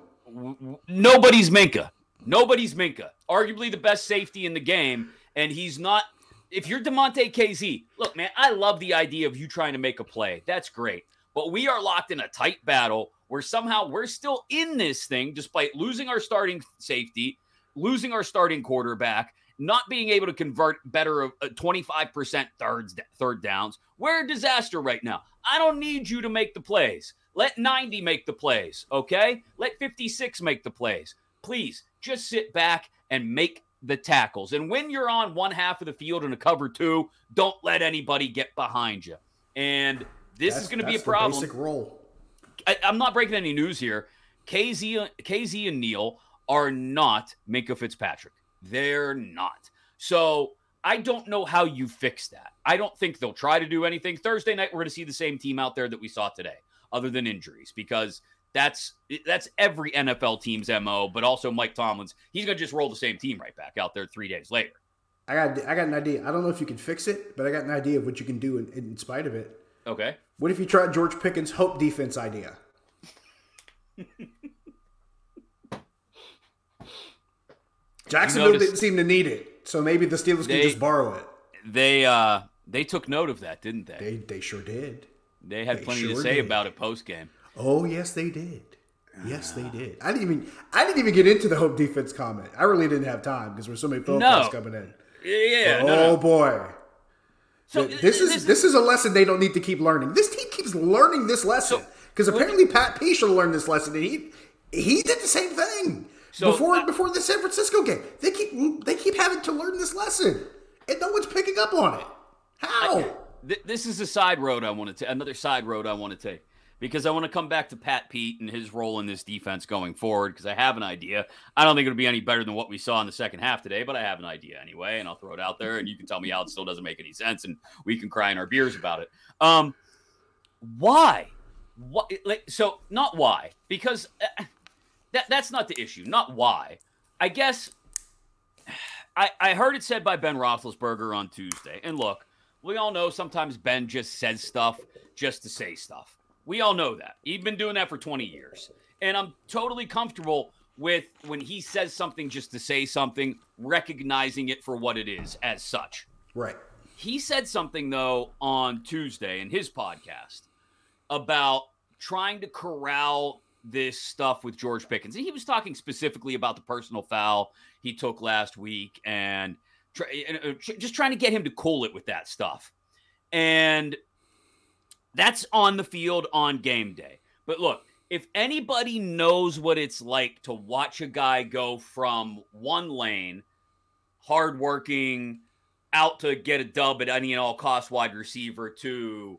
Nobody's Minkah. Nobody's Minkah. Arguably the best safety in the game, and he's not. If you're Damontae Kazee, look, man, I love the idea of you trying to make a play. That's great. But we are locked in a tight battle where somehow we're still in this thing despite losing our starting safety, losing our starting quarterback, not being able to convert better uh, of 25% thirds, third downs. We're a disaster right now. I don't need you to make the plays. Let 90 make the plays, okay? Let 56 make the plays. Please just sit back and make the tackles. And when you're on one half of the field in a cover two, don't let anybody get behind you. And this that's, is going to be a problem. basic role. I, am not breaking any news here. Kazee, Kazee and Neal are not Minkah Fitzpatrick. They're not. So I don't know how you fix that. I don't think they'll try to do anything. Thursday night, we're going to see the same team out there that we saw today, other than injuries, because that's that's every NFL team's mo. But also Mike Tomlin's, he's going to just roll the same team right back out there three days later. I got I got an idea. I don't know if you can fix it, but I got an idea of what you can do in, in spite of it. Okay. What if you tried George Pickens' hope defense idea? Jacksonville noticed, didn't seem to need it, so maybe the Steelers they, can just borrow it. They uh they took note of that, didn't they? They they sure did. They had they plenty sure to say did. about it post game. Oh yes, they did. Yes, they did. I didn't even I didn't even get into the hope defense comment. I really didn't have time because there's so many phone calls coming in. Yeah. oh no, no. boy. So this is this is a lesson they don't need to keep learning. This team keeps learning this lesson because so, apparently Pat P should have learned this lesson, and he he did the same thing. So before uh, before the San Francisco game, they keep they keep having to learn this lesson, and no one's picking up on it. How? I, th- this is a side road I want to take. Another side road I want to take because I want to come back to Pat Pete and his role in this defense going forward because I have an idea. I don't think it'll be any better than what we saw in the second half today, but I have an idea anyway, and I'll throw it out there, and you can tell me how it still doesn't make any sense, and we can cry in our beers about it. Um, why? What? Like, so not why because. Uh, that that's not the issue. Not why. I guess I, I heard it said by Ben Roethlisberger on Tuesday. And look, we all know sometimes Ben just says stuff just to say stuff. We all know that. He's been doing that for 20 years. And I'm totally comfortable with when he says something just to say something, recognizing it for what it is as such. Right. He said something, though, on Tuesday in his podcast about trying to corral this stuff with George Pickens. And he was talking specifically about the personal foul he took last week and uh, just trying to get him to cool it with that stuff. And that's on the field on game day. But look, if anybody knows what it's like to watch a guy go from one lane, hardworking, out to get a dub at any and all cost wide receiver to,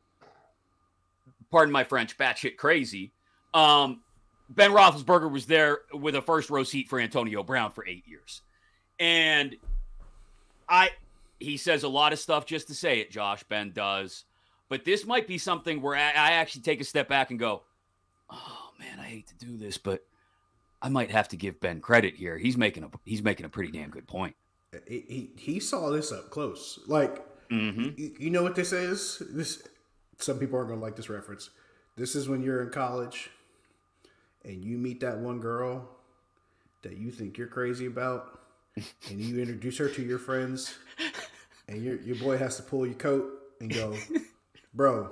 pardon my French, batshit crazy, um, Ben Roethlisberger was there with a first row seat for Antonio Brown for eight years. And I, he says a lot of stuff just to say it, Josh. Ben does. But this might be something where I, I actually take a step back and go, oh man, I hate to do this, but I might have to give Ben credit here. He's making a he's making a pretty damn good point. He he, he saw this up close. Like mm-hmm. you, know what this is? This some people aren't gonna like this reference. This is when you're in college and you meet that one girl that you think you're crazy about, and you introduce her to your friends, and your your boy has to pull your coat and go, bro,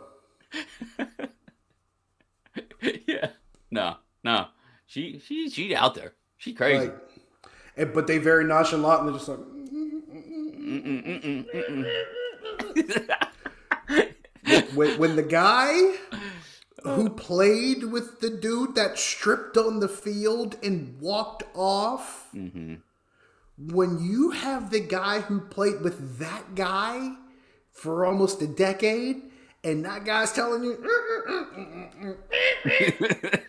yeah. No, no. She she she out there. She crazy. Like, and, but they very nonchalant and they're just like. when, when the guy who oh. played with the dude that stripped on the field and walked off, mm-hmm. when you have the guy who played with that guy for almost a decade, and that guy's telling you, mm, mm, mm,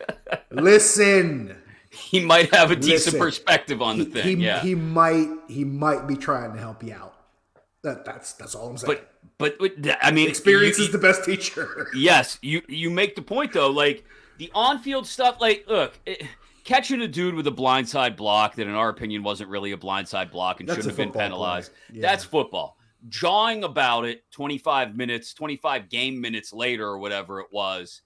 listen. he might have a decent Listen, perspective on the he, thing. he, yeah. he might he might be trying to help you out. That that's that's all I'm saying. but but I mean, experience you- is the best teacher. Yes, you you make the point though. Like the on-field stuff. Like, look, it, catching a dude with a blindside block that, in our opinion, wasn't really a blindside block and That's shouldn't have been penalized. Yeah. That's football. Jawing about it 25 minutes, 25 game minutes later, or whatever it was,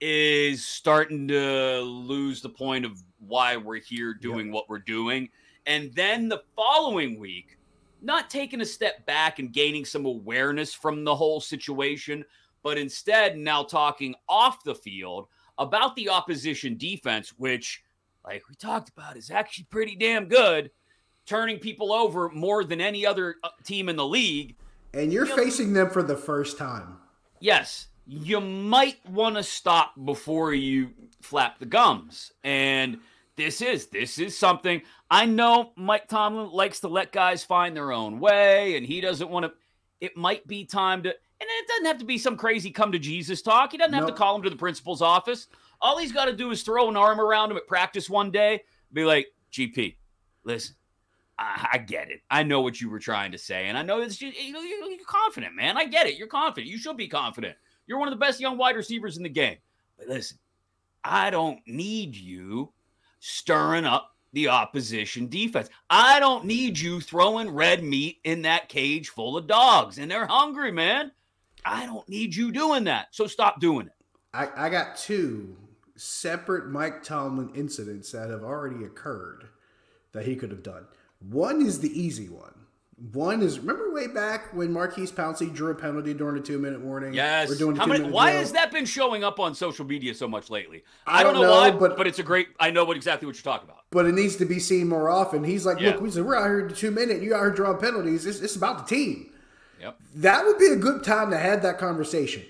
is starting to lose the point of why we're here doing what we're doing. And then the following week, not taking a step back and gaining some awareness from the whole situation, but instead now talking off the field about the opposition defense, which, like we talked about, is actually pretty damn good, turning people over more than any other uh, team in the league. And you're Yep. facing them for the first time. Yes, you might want to stop before you flap the gums. And this is this is something I know Mike Tomlin likes to let guys find their own way and he doesn't want to it might be time to and it doesn't have to be some crazy come to Jesus talk. He doesn't have to call him to the principal's office. All he's got to do is throw an arm around him at practice one day, be like, "GP, listen, I, I get it. I know what you were trying to say, and I know it's just, you know, you're confident, man. I get it. You're confident. You should be confident. You're one of the best young wide receivers in the game. But listen, I don't need you stirring up the opposition defense. I don't need you throwing red meat in that cage full of dogs, and they're hungry, man. I don't need you doing that. So stop doing it. I, I got two separate Mike Tomlin incidents that have already occurred that he could have done. One is the easy one. One is remember way back when Maurkice Pouncey drew a penalty during a two minute warning. Yes. Or doing How many, why drill? has that been showing up on social media so much lately? I I, don't know, don't why, know, but, but- it's a great. I know what exactly what you're talking about. But it needs to be seen more often. He's like, Yeah. look, we said, we're out here the two minute. You out here drawing penalties. It's, it's about the team. Yep. That would be a good time to have that conversation.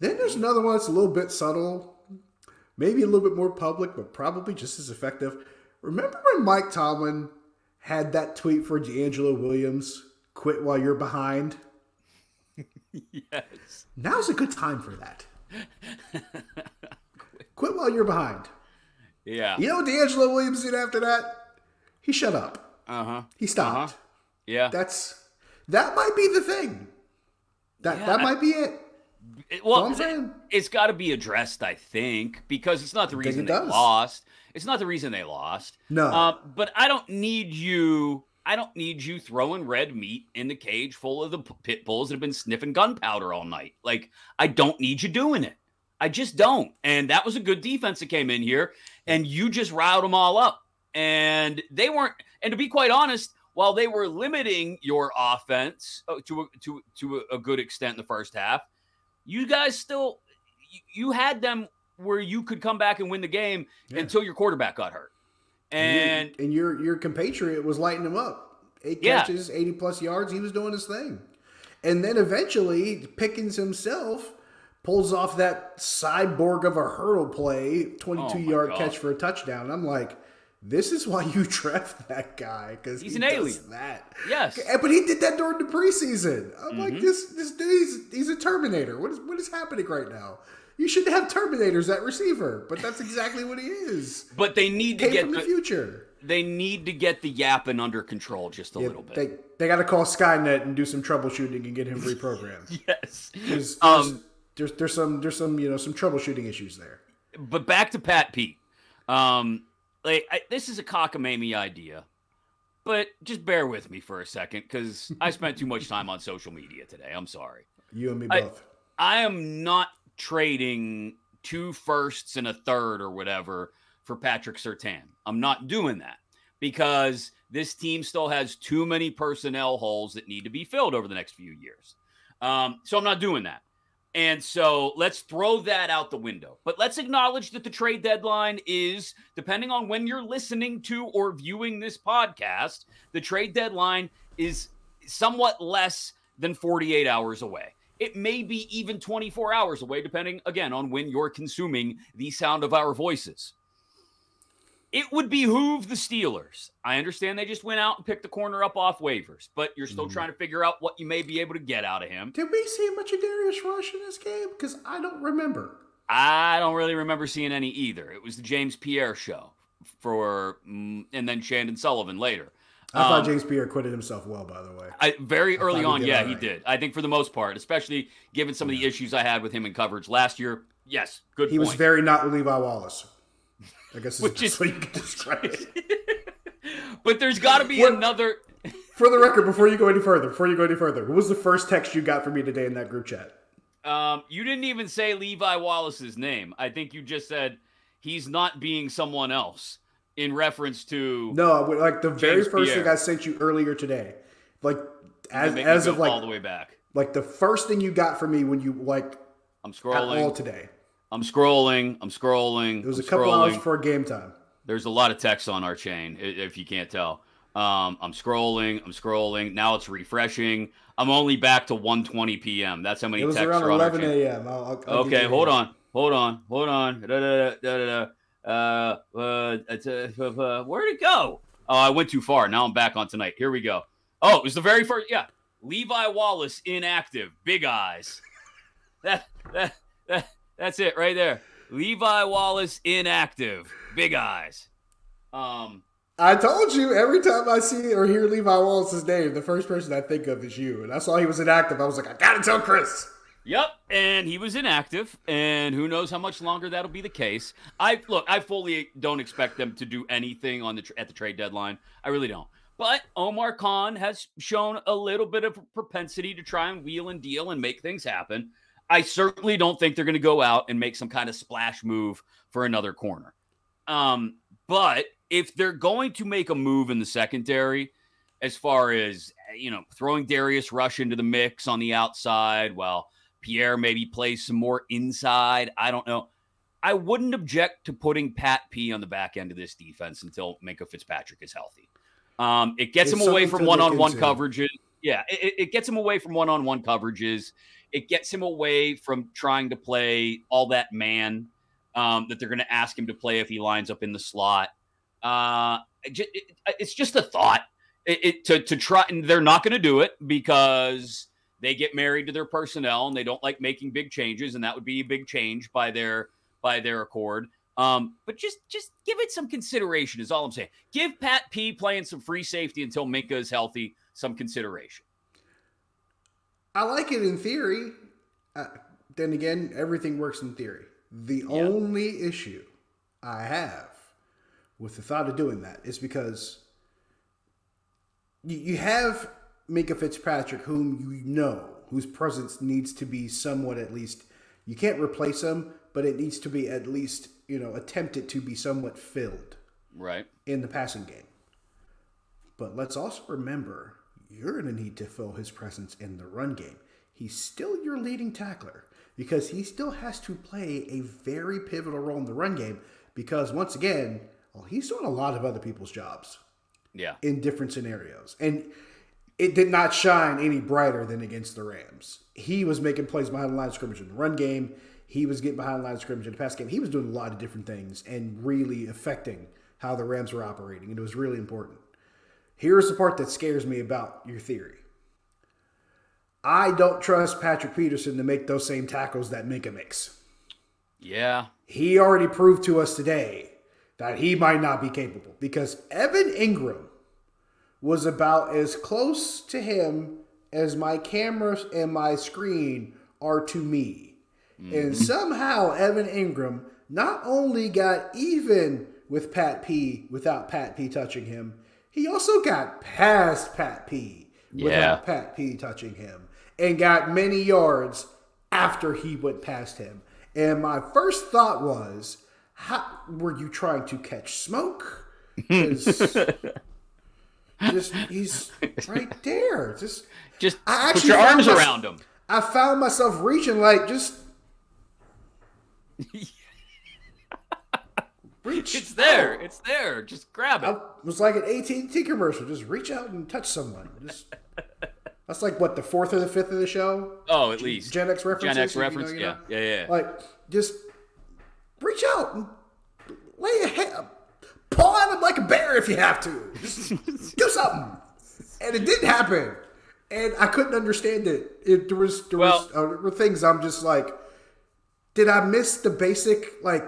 Then there's another one that's a little bit subtle, maybe a little bit more public, but probably just as effective. Remember when Mike Tomlin had that tweet for DeAngelo Williams, quit while you're behind? Yes. Now's a good time for that. quit while you're behind. Yeah. You know what DeAngelo Williams did after that? He shut up. Uh huh. He stopped. Yeah. That's that might be the thing. That Yeah, that might be it. It- well, I'm it's got to be addressed, I think, because it's not the reason it they does. lost. It's not the reason they lost. No. Uh, but I don't need you. I don't need you throwing red meat in the cage full of the pit bulls that have been sniffing gunpowder all night. Like I don't need you doing it. I just don't. And that was a good defense that came in here, and you just riled them all up. And they weren't. And to be quite honest, while they were limiting your offense uh, to a, to to a good extent in the first half, you guys still you, you had them where you could come back and win the game Yeah. until your quarterback got hurt. And and your your compatriot was lighting him up. Eight Yeah. catches, eighty plus yards. He was doing his thing, and then eventually Pickens himself pulls off that cyborg of a hurdle play, twenty-two Oh my yard God. catch for a touchdown. I'm like, this is why you draft that guy because He's he an does alien. That yes, But he did that during the preseason. I'm Mm-hmm. like, this this dude, he's, he's a Terminator. What is what is happening right now? You shouldn't have Terminators at receiver, but that's exactly what he is. but they need to get from the future. they need to get the yapping under control just a Yeah, little bit. They they got to call Skynet and do some troubleshooting and get him reprogrammed. yes. 'Cause There's, Um, there's there's some there's some you know some troubleshooting issues there. but back to Pat Pete. Um, like I, this is a cockamamie idea, but just bear with me for a second because I spent too much time on social media today. I'm sorry. You and me I- both. I am not trading two firsts and a third or whatever for Patrick Surtain. I'm not doing that because this team still has too many personnel holes that need to be filled over the next few years. Um, so I'm not doing that. And so let's throw that out the window. But let's acknowledge that the trade deadline is, depending on when you're listening to or viewing this podcast, the trade deadline is somewhat less than 48 hours away. It may be even 24 hours away, depending again on when you're consuming the sound of our voices. It would behoove the Steelers. I understand they just went out and picked the corner up off waivers, but you're still mm. trying to figure out what you may be able to get out of him. Did we see much of Darius Rush in this game? Because I don't remember. I don't really remember seeing any either. It was the James Pierre show for, mm, and then Chandon Sullivan later. I thought um, James Pierre acquitted himself well, by the way. I, very I early on, yeah, right. he did. I think for the most part, especially given some of the issues I had with him in coverage last year. Yes, good. He point. was very not Levi Wallace. I guess which is what you can describe it. but there's got to be what, another. for the record, before you go any further, before you go any further, what was the first text you got from me today in that group chat? Um, you didn't even say Levi Wallace's name. I think you just said he's not being someone else in reference to no, like the very first Pierre. thing I sent you earlier today, like as as of like all the way back, like the first thing you got from me when you like I'm scrolling all today. I'm scrolling. I'm scrolling. It was I'm a couple scrolling. hours before game time. There's a lot of text on our chain, if you can't tell. Um, I'm scrolling. I'm scrolling. Now it's refreshing. I'm only back to 1:20 p.m. That's how many it was texts around are 11 a.m. I'll, I'll okay, hold on, hold on, hold on. Da, da, da, uh, uh, uh, where'd it go? Oh, I went too far. Now I'm back on tonight. Here we go. Oh, it was the very first. Yeah, Levi Wallace inactive. Big eyes. that that that's it right there. Levi Wallace inactive. Big eyes. Um. I told you every time I see or hear Levi Wallace's name, the first person I think of is you. And I saw he was inactive. I was like, I gotta tell Chris. Yep, and he was inactive, and who knows how much longer that'll be the case. I look, I fully don't expect them to do anything on the at the trade deadline. I really don't. But Omar Khan has shown a little bit of propensity to try and wheel and deal and make things happen. I certainly don't think they're going to go out and make some kind of splash move for another corner. Um, but if they're going to make a move in the secondary, as far as you know, throwing Darius Rush into the mix on the outside, while Pierre maybe plays some more inside. I don't know. I wouldn't object to putting Pat P on the back end of this defense until Minkah Fitzpatrick is healthy. Um, it gets it's him away from one-on-one coverages. Yeah, it, it gets him away from one-on-one coverages. It gets him away from trying to play all that man um, that they're going to ask him to play if he lines up in the slot. Uh, it, it's just a thought. It, to to try, and they're not going to do it because they get married to their personnel and they don't like making big changes, and that would be a big change by their by their accord. Um, but just just give it some consideration is all I'm saying. Give Pat P playing some free safety until Minkah is healthy some consideration. I like it in theory. Uh, then again, everything works in theory. The yeah. only issue I have with the thought of doing that is because you, you have Minkah Fitzpatrick, whom you know, whose presence needs to be somewhat at least. You can't replace him, but it needs to be at least you know attempted to be somewhat filled. Right. In the passing game. But let's also remember you're going to need to fill his presence in the run game. He's still your leading tackler because he still has to play a very pivotal role in the run game because once again, well, he's doing a lot of other people's jobs. Yeah. In different scenarios. And it did not shine any brighter than against the Rams. He was making plays behind the line of scrimmage in the run game. He was getting behind the line of scrimmage in the pass game. He was doing a lot of different things and really affecting how the Rams were operating. And it was really important. Here's the part that scares me about your theory. I don't trust Patrick Peterson to make those same tackles that Minkah makes. Yeah. He already proved to us today that he might not be capable because Evan Engram was about as close to him as my camera and my screen are to me. Mm-hmm. And somehow Evan Engram not only got even with Pat P without Pat P touching him, he also got past Pat P without yeah. Pat P touching him and got many yards after he went past him. And my first thought was, how were you trying to catch smoke? Just he's right there. Just just I put your arms around him. I found myself reaching like just reach. It's there. out. It's there. Just grab it. I was like an AT&T commercial. Just reach out and touch someone. Just that's like what the fourth or the fifth of the show. Oh, at least. Gen X references. Gen X you know, reference. you yeah. know? yeah. Yeah. Like just reach out and lay a hand, paw at him like a bear if you have to. Just do something. And it didn't happen. And I couldn't understand it. it there was there was uh, there were things I'm just like, did I miss the basic like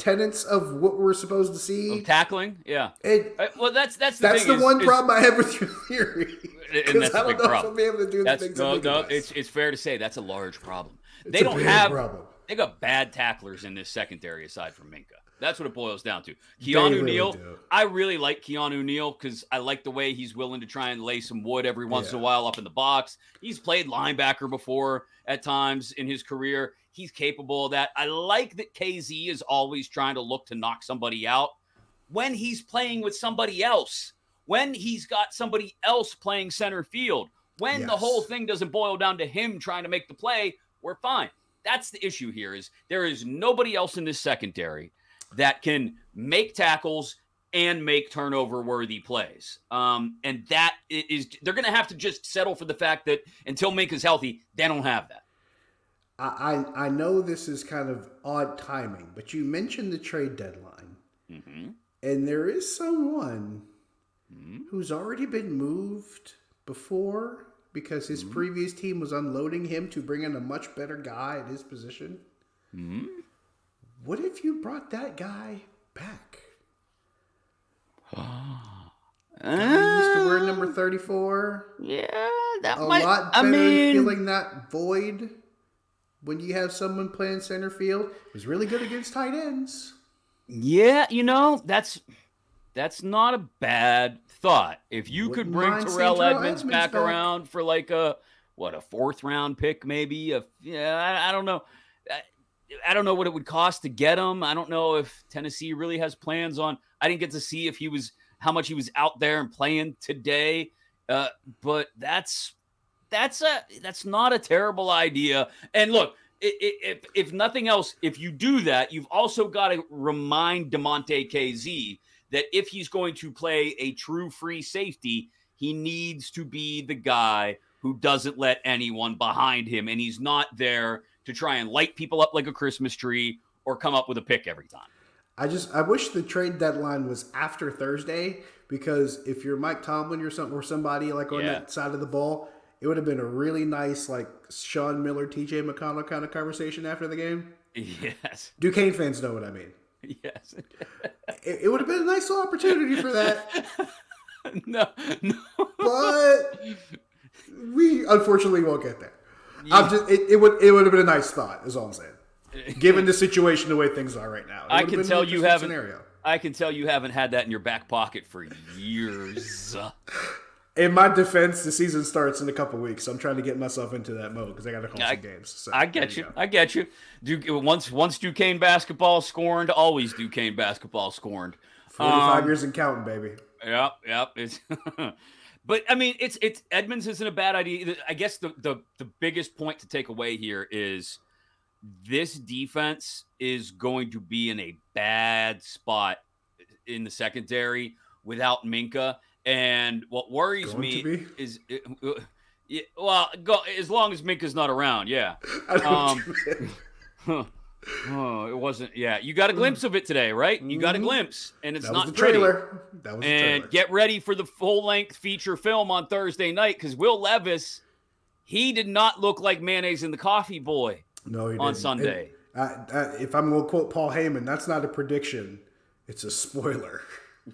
tenets of what we're supposed to see? Tackling. Yeah. And Uh, Well, that's that's the that's the is- one is- problem I have with your theory. and that's I a don't big know if problem. I'll be able to do the things no, no. It's it's fair to say that's a large problem. they a don't have. problem. They got bad tacklers in this secondary aside from Minkah. That's what it boils down to. Keanu really Neal. do. I really like Keanu Neal because I like the way he's willing to try and lay some wood every once in a while up in the box. He's played linebacker before at times in his career. He's capable of that. I like that Kazee is always trying to look to knock somebody out when he's playing with somebody else, when he's got somebody else playing center field, when the whole thing doesn't boil down to him trying to make the play, we're fine. That's the issue here is there is nobody else in this secondary that can make tackles and make turnover worthy plays. Um, and that is, they're going to have to just settle for the fact that until Mink is healthy, they don't have that. I, I know this is kind of odd timing, but you mentioned the trade deadline, Mm-hmm. and there is someone who's already been moved before because his Mm-hmm. previous team was unloading him to bring in a much better guy at his position. What if you brought that guy back? Guy used to wear um, number thirty-four. Yeah, that a might. lot I better mean, feeling that void when you have someone playing center field. It was really good against tight ends. Yeah, you know, that's that's not a bad thought. If you could Wouldn't bring Terrell Terrell Edmunds, Edmunds back, back. around for like a what a fourth round pick, maybe. A, yeah, I, I don't know. I, don't know what it would cost to get him. I don't know if Tennessee really has plans on. I didn't get to see if he was how much he was out there and playing today. Uh, but that's that's a that's not a terrible idea. And look, if if nothing else, if you do that, you've also got to remind Damontae Kazee that if he's going to play a true free safety, he needs to be the guy who doesn't let anyone behind him, and he's not there to try and light people up like a Christmas tree or come up with a pick every time. I just I wish the trade deadline was after Thursday because if you're Mike Tomlin or something or somebody like on Yeah. that side of the ball, it would have been a really nice like Sean Miller, TJ McConnell kind of conversation after the game. Yes, Duquesne fans know what I mean. yes. It, it would have been a nice little opportunity for that, no, no. but we unfortunately won't get there. I'm just it, it would it would have been a nice thought, is all I'm saying. Given the situation the way things are right now, I can tell you haven't. Scenario. I can tell you haven't had that in your back pocket for years. In my defense, the season starts in a couple weeks. So I'm trying to get myself into that mode because I got to call I, some games. So, I get you. go. I get you. Duke, once once Duquesne basketball scorned, always Duquesne basketball scorned. 45 Um, years and counting, baby. Yep, yep. It's but I mean, it's it's Edmunds isn't a bad idea. I guess the the the biggest point to take away here is this defense is going to be in a bad spot in the secondary without Minkah. And what worries Going me is, uh, yeah, well, go, as long as Minkah's not around, yeah. Um, what you meant. Huh. Oh, it wasn't. Yeah, you got a glimpse of it today, right? You got a glimpse, and it's Mm-hmm. that was not the pretty. trailer. That was the And get ready for the full length feature film on Thursday night because Will Levis, he did not look like mayonnaise in the coffee boy. no, on didn't. Sunday. And, if I'm going to quote Paul Heyman, that's not a prediction. It's a spoiler.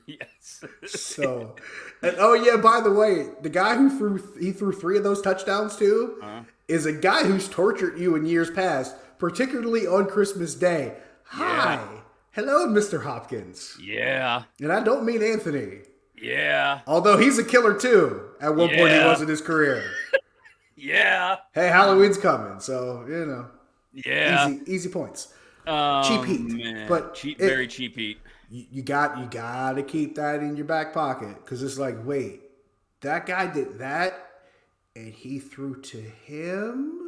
Yes. So, and oh yeah, by the way, the guy who threw he threw three of those touchdowns to Uh-huh. is a guy who's tortured you in years past, particularly on Christmas Day. Hi, hello, Mr. Hopkins, yeah. and I don't mean Anthony, Yeah. although he's a killer too. At one point, he was in his career. Yeah. Hey, Halloween's coming, so you know, Yeah. easy easy points. Oh, Cheap heat, man. but cheap, it- very cheap heat. you, you got you got to keep that in your back pocket because it's like, wait, that guy did that, and he threw to him.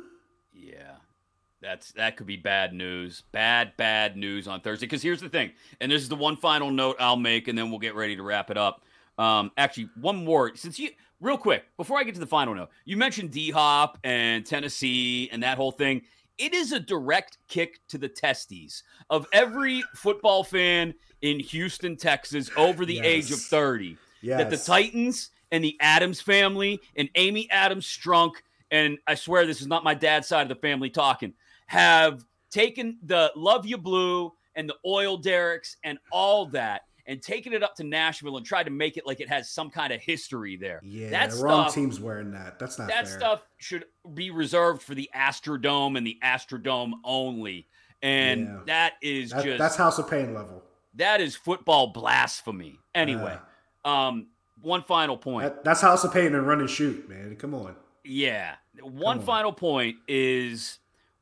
That's that could be bad news. Bad, bad news on Thursday. Because here's the thing, and this is the one final note I'll make, and then we'll get ready to wrap it up. Um, actually, one more. Since you real quick, before I get to the final note, you mentioned D Hop and Tennessee and that whole thing. It is a direct kick to the testes of every football fan in Houston, Texas, over the Yes. age of 30. That the Titans and the Adams family and Amy Adams Strunk, and I swear this is not my dad's side of the family talking, have taken the Love You Blue and the oil derricks and all that and taken it up to Nashville and tried to make it like it has some kind of history there. Yeah, that the wrong stuff, team's wearing that. That's not that fair. stuff should be reserved for the Astrodome and the Astrodome only. And Yeah. that is That- just that's House of Pain level. that is football blasphemy. Anyway, um, one final point. That, that's House of Pain and run and shoot, man. Come on. Yeah. One on. final point is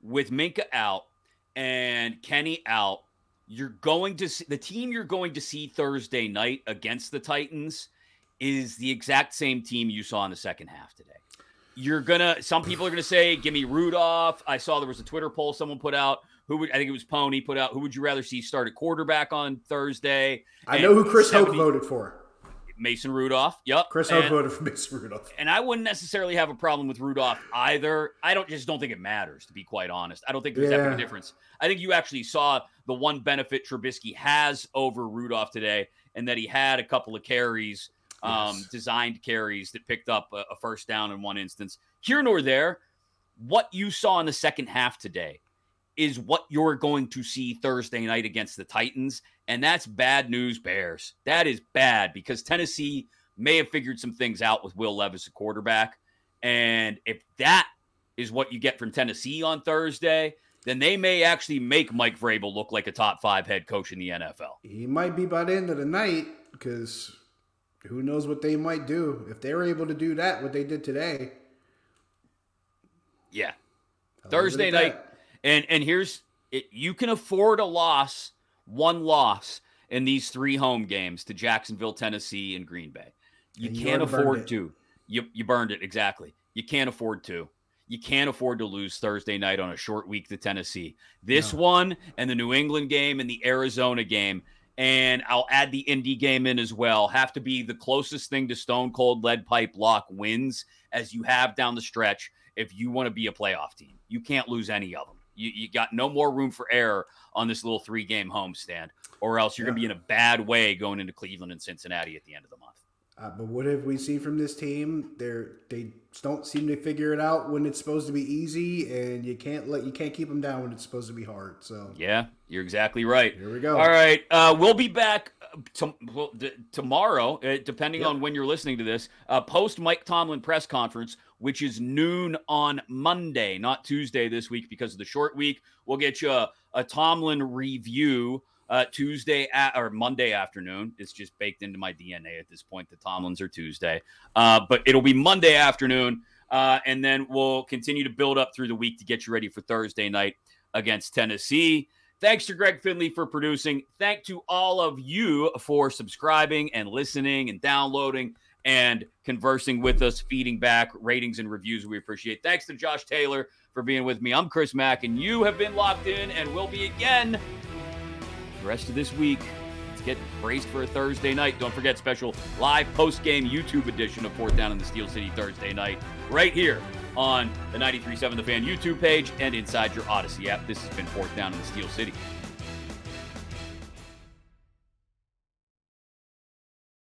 with Minkah out and Kenny out, you're going to see the team you're going to see Thursday night against the Titans is the exact same team you saw in the second half today. You're gonna some people are gonna say, give me Rudolph. I saw there was a Twitter poll someone put out. Who would I think it was Pony put out? Who would you rather see start at quarterback on Thursday? I And know who Chris Hoke voted for. Mason Rudolph. Yep. Chris And- voted for Mason Rudolph. and I wouldn't necessarily have a problem with Rudolph either. I don't just don't think it matters, to be quite honest. I don't think there's that big a difference. I think you actually saw the one benefit Trubisky has over Rudolph today, and that he had a couple of carries, um, Yes. designed carries that picked up a, a first down in one instance. Here nor there, what you saw in the second half today is what you're going to see Thursday night against the Titans. And that's bad news, Bears. That is bad because Tennessee may have figured some things out with Will Levis, a quarterback. And if that is what you get from Tennessee on Thursday, then they may actually make Mike Vrabel look like a top five head coach in the NFL. He might be by the end of the night because who knows what they might do. If they were able to do that, what they did today. Yeah. Thursday leave it at night. And and here's it, you can afford a loss, one loss in these three home games to Jacksonville, Tennessee, and Green Bay. You And can't burned afford to. You you burned it exactly. You can't afford to. You can't afford to lose Thursday night on a short week to Tennessee. This one and the New England game and the Arizona game, and I'll add the Indy game in as well, have to be the closest thing to Stone Cold Lead Pipe Lock wins as you have down the stretch if you want to be a playoff team. You can't lose any of them. You, you got no more room for error on this little three game homestand, or else you're going to be in a bad way going into Cleveland and Cincinnati at the end of the month. Uh, but what have we seen from this team? They're they don't seem to figure it out when it's supposed to be easy, and you can't let you can't keep them down when it's supposed to be hard. So Yeah, you're exactly right. Here we go. All right, uh, we'll be back uh, to, well, d- tomorrow, uh, depending Yep. on when you're listening to this. Uh, Post Mike Tomlin press conference, which is noon on Monday, not Tuesday this week because of the short week. We'll get you a, a Tomlin review uh, Tuesday at, or Monday afternoon. It's just baked into my DNA at this point. The Tomlins are Tuesday, uh, but it'll be Monday afternoon, uh, and then we'll continue to build up through the week to get you ready for Thursday night against Tennessee. Thanks to Greg Finley for producing. Thank to all of you for subscribing and listening and downloading and conversing with us, feeding back ratings and reviews. We appreciate. Thanks to Josh Taylor for being with me. I'm Chris Mack, and you have been locked in and will be again the rest of this week. Let's get braced for a Thursday night. Don't forget special live post game YouTube edition of Fourth Down in the Steel City Thursday night, right here on the 93.7 The Fan YouTube page and inside your Audacy app. This has been Fourth Down in the Steel City.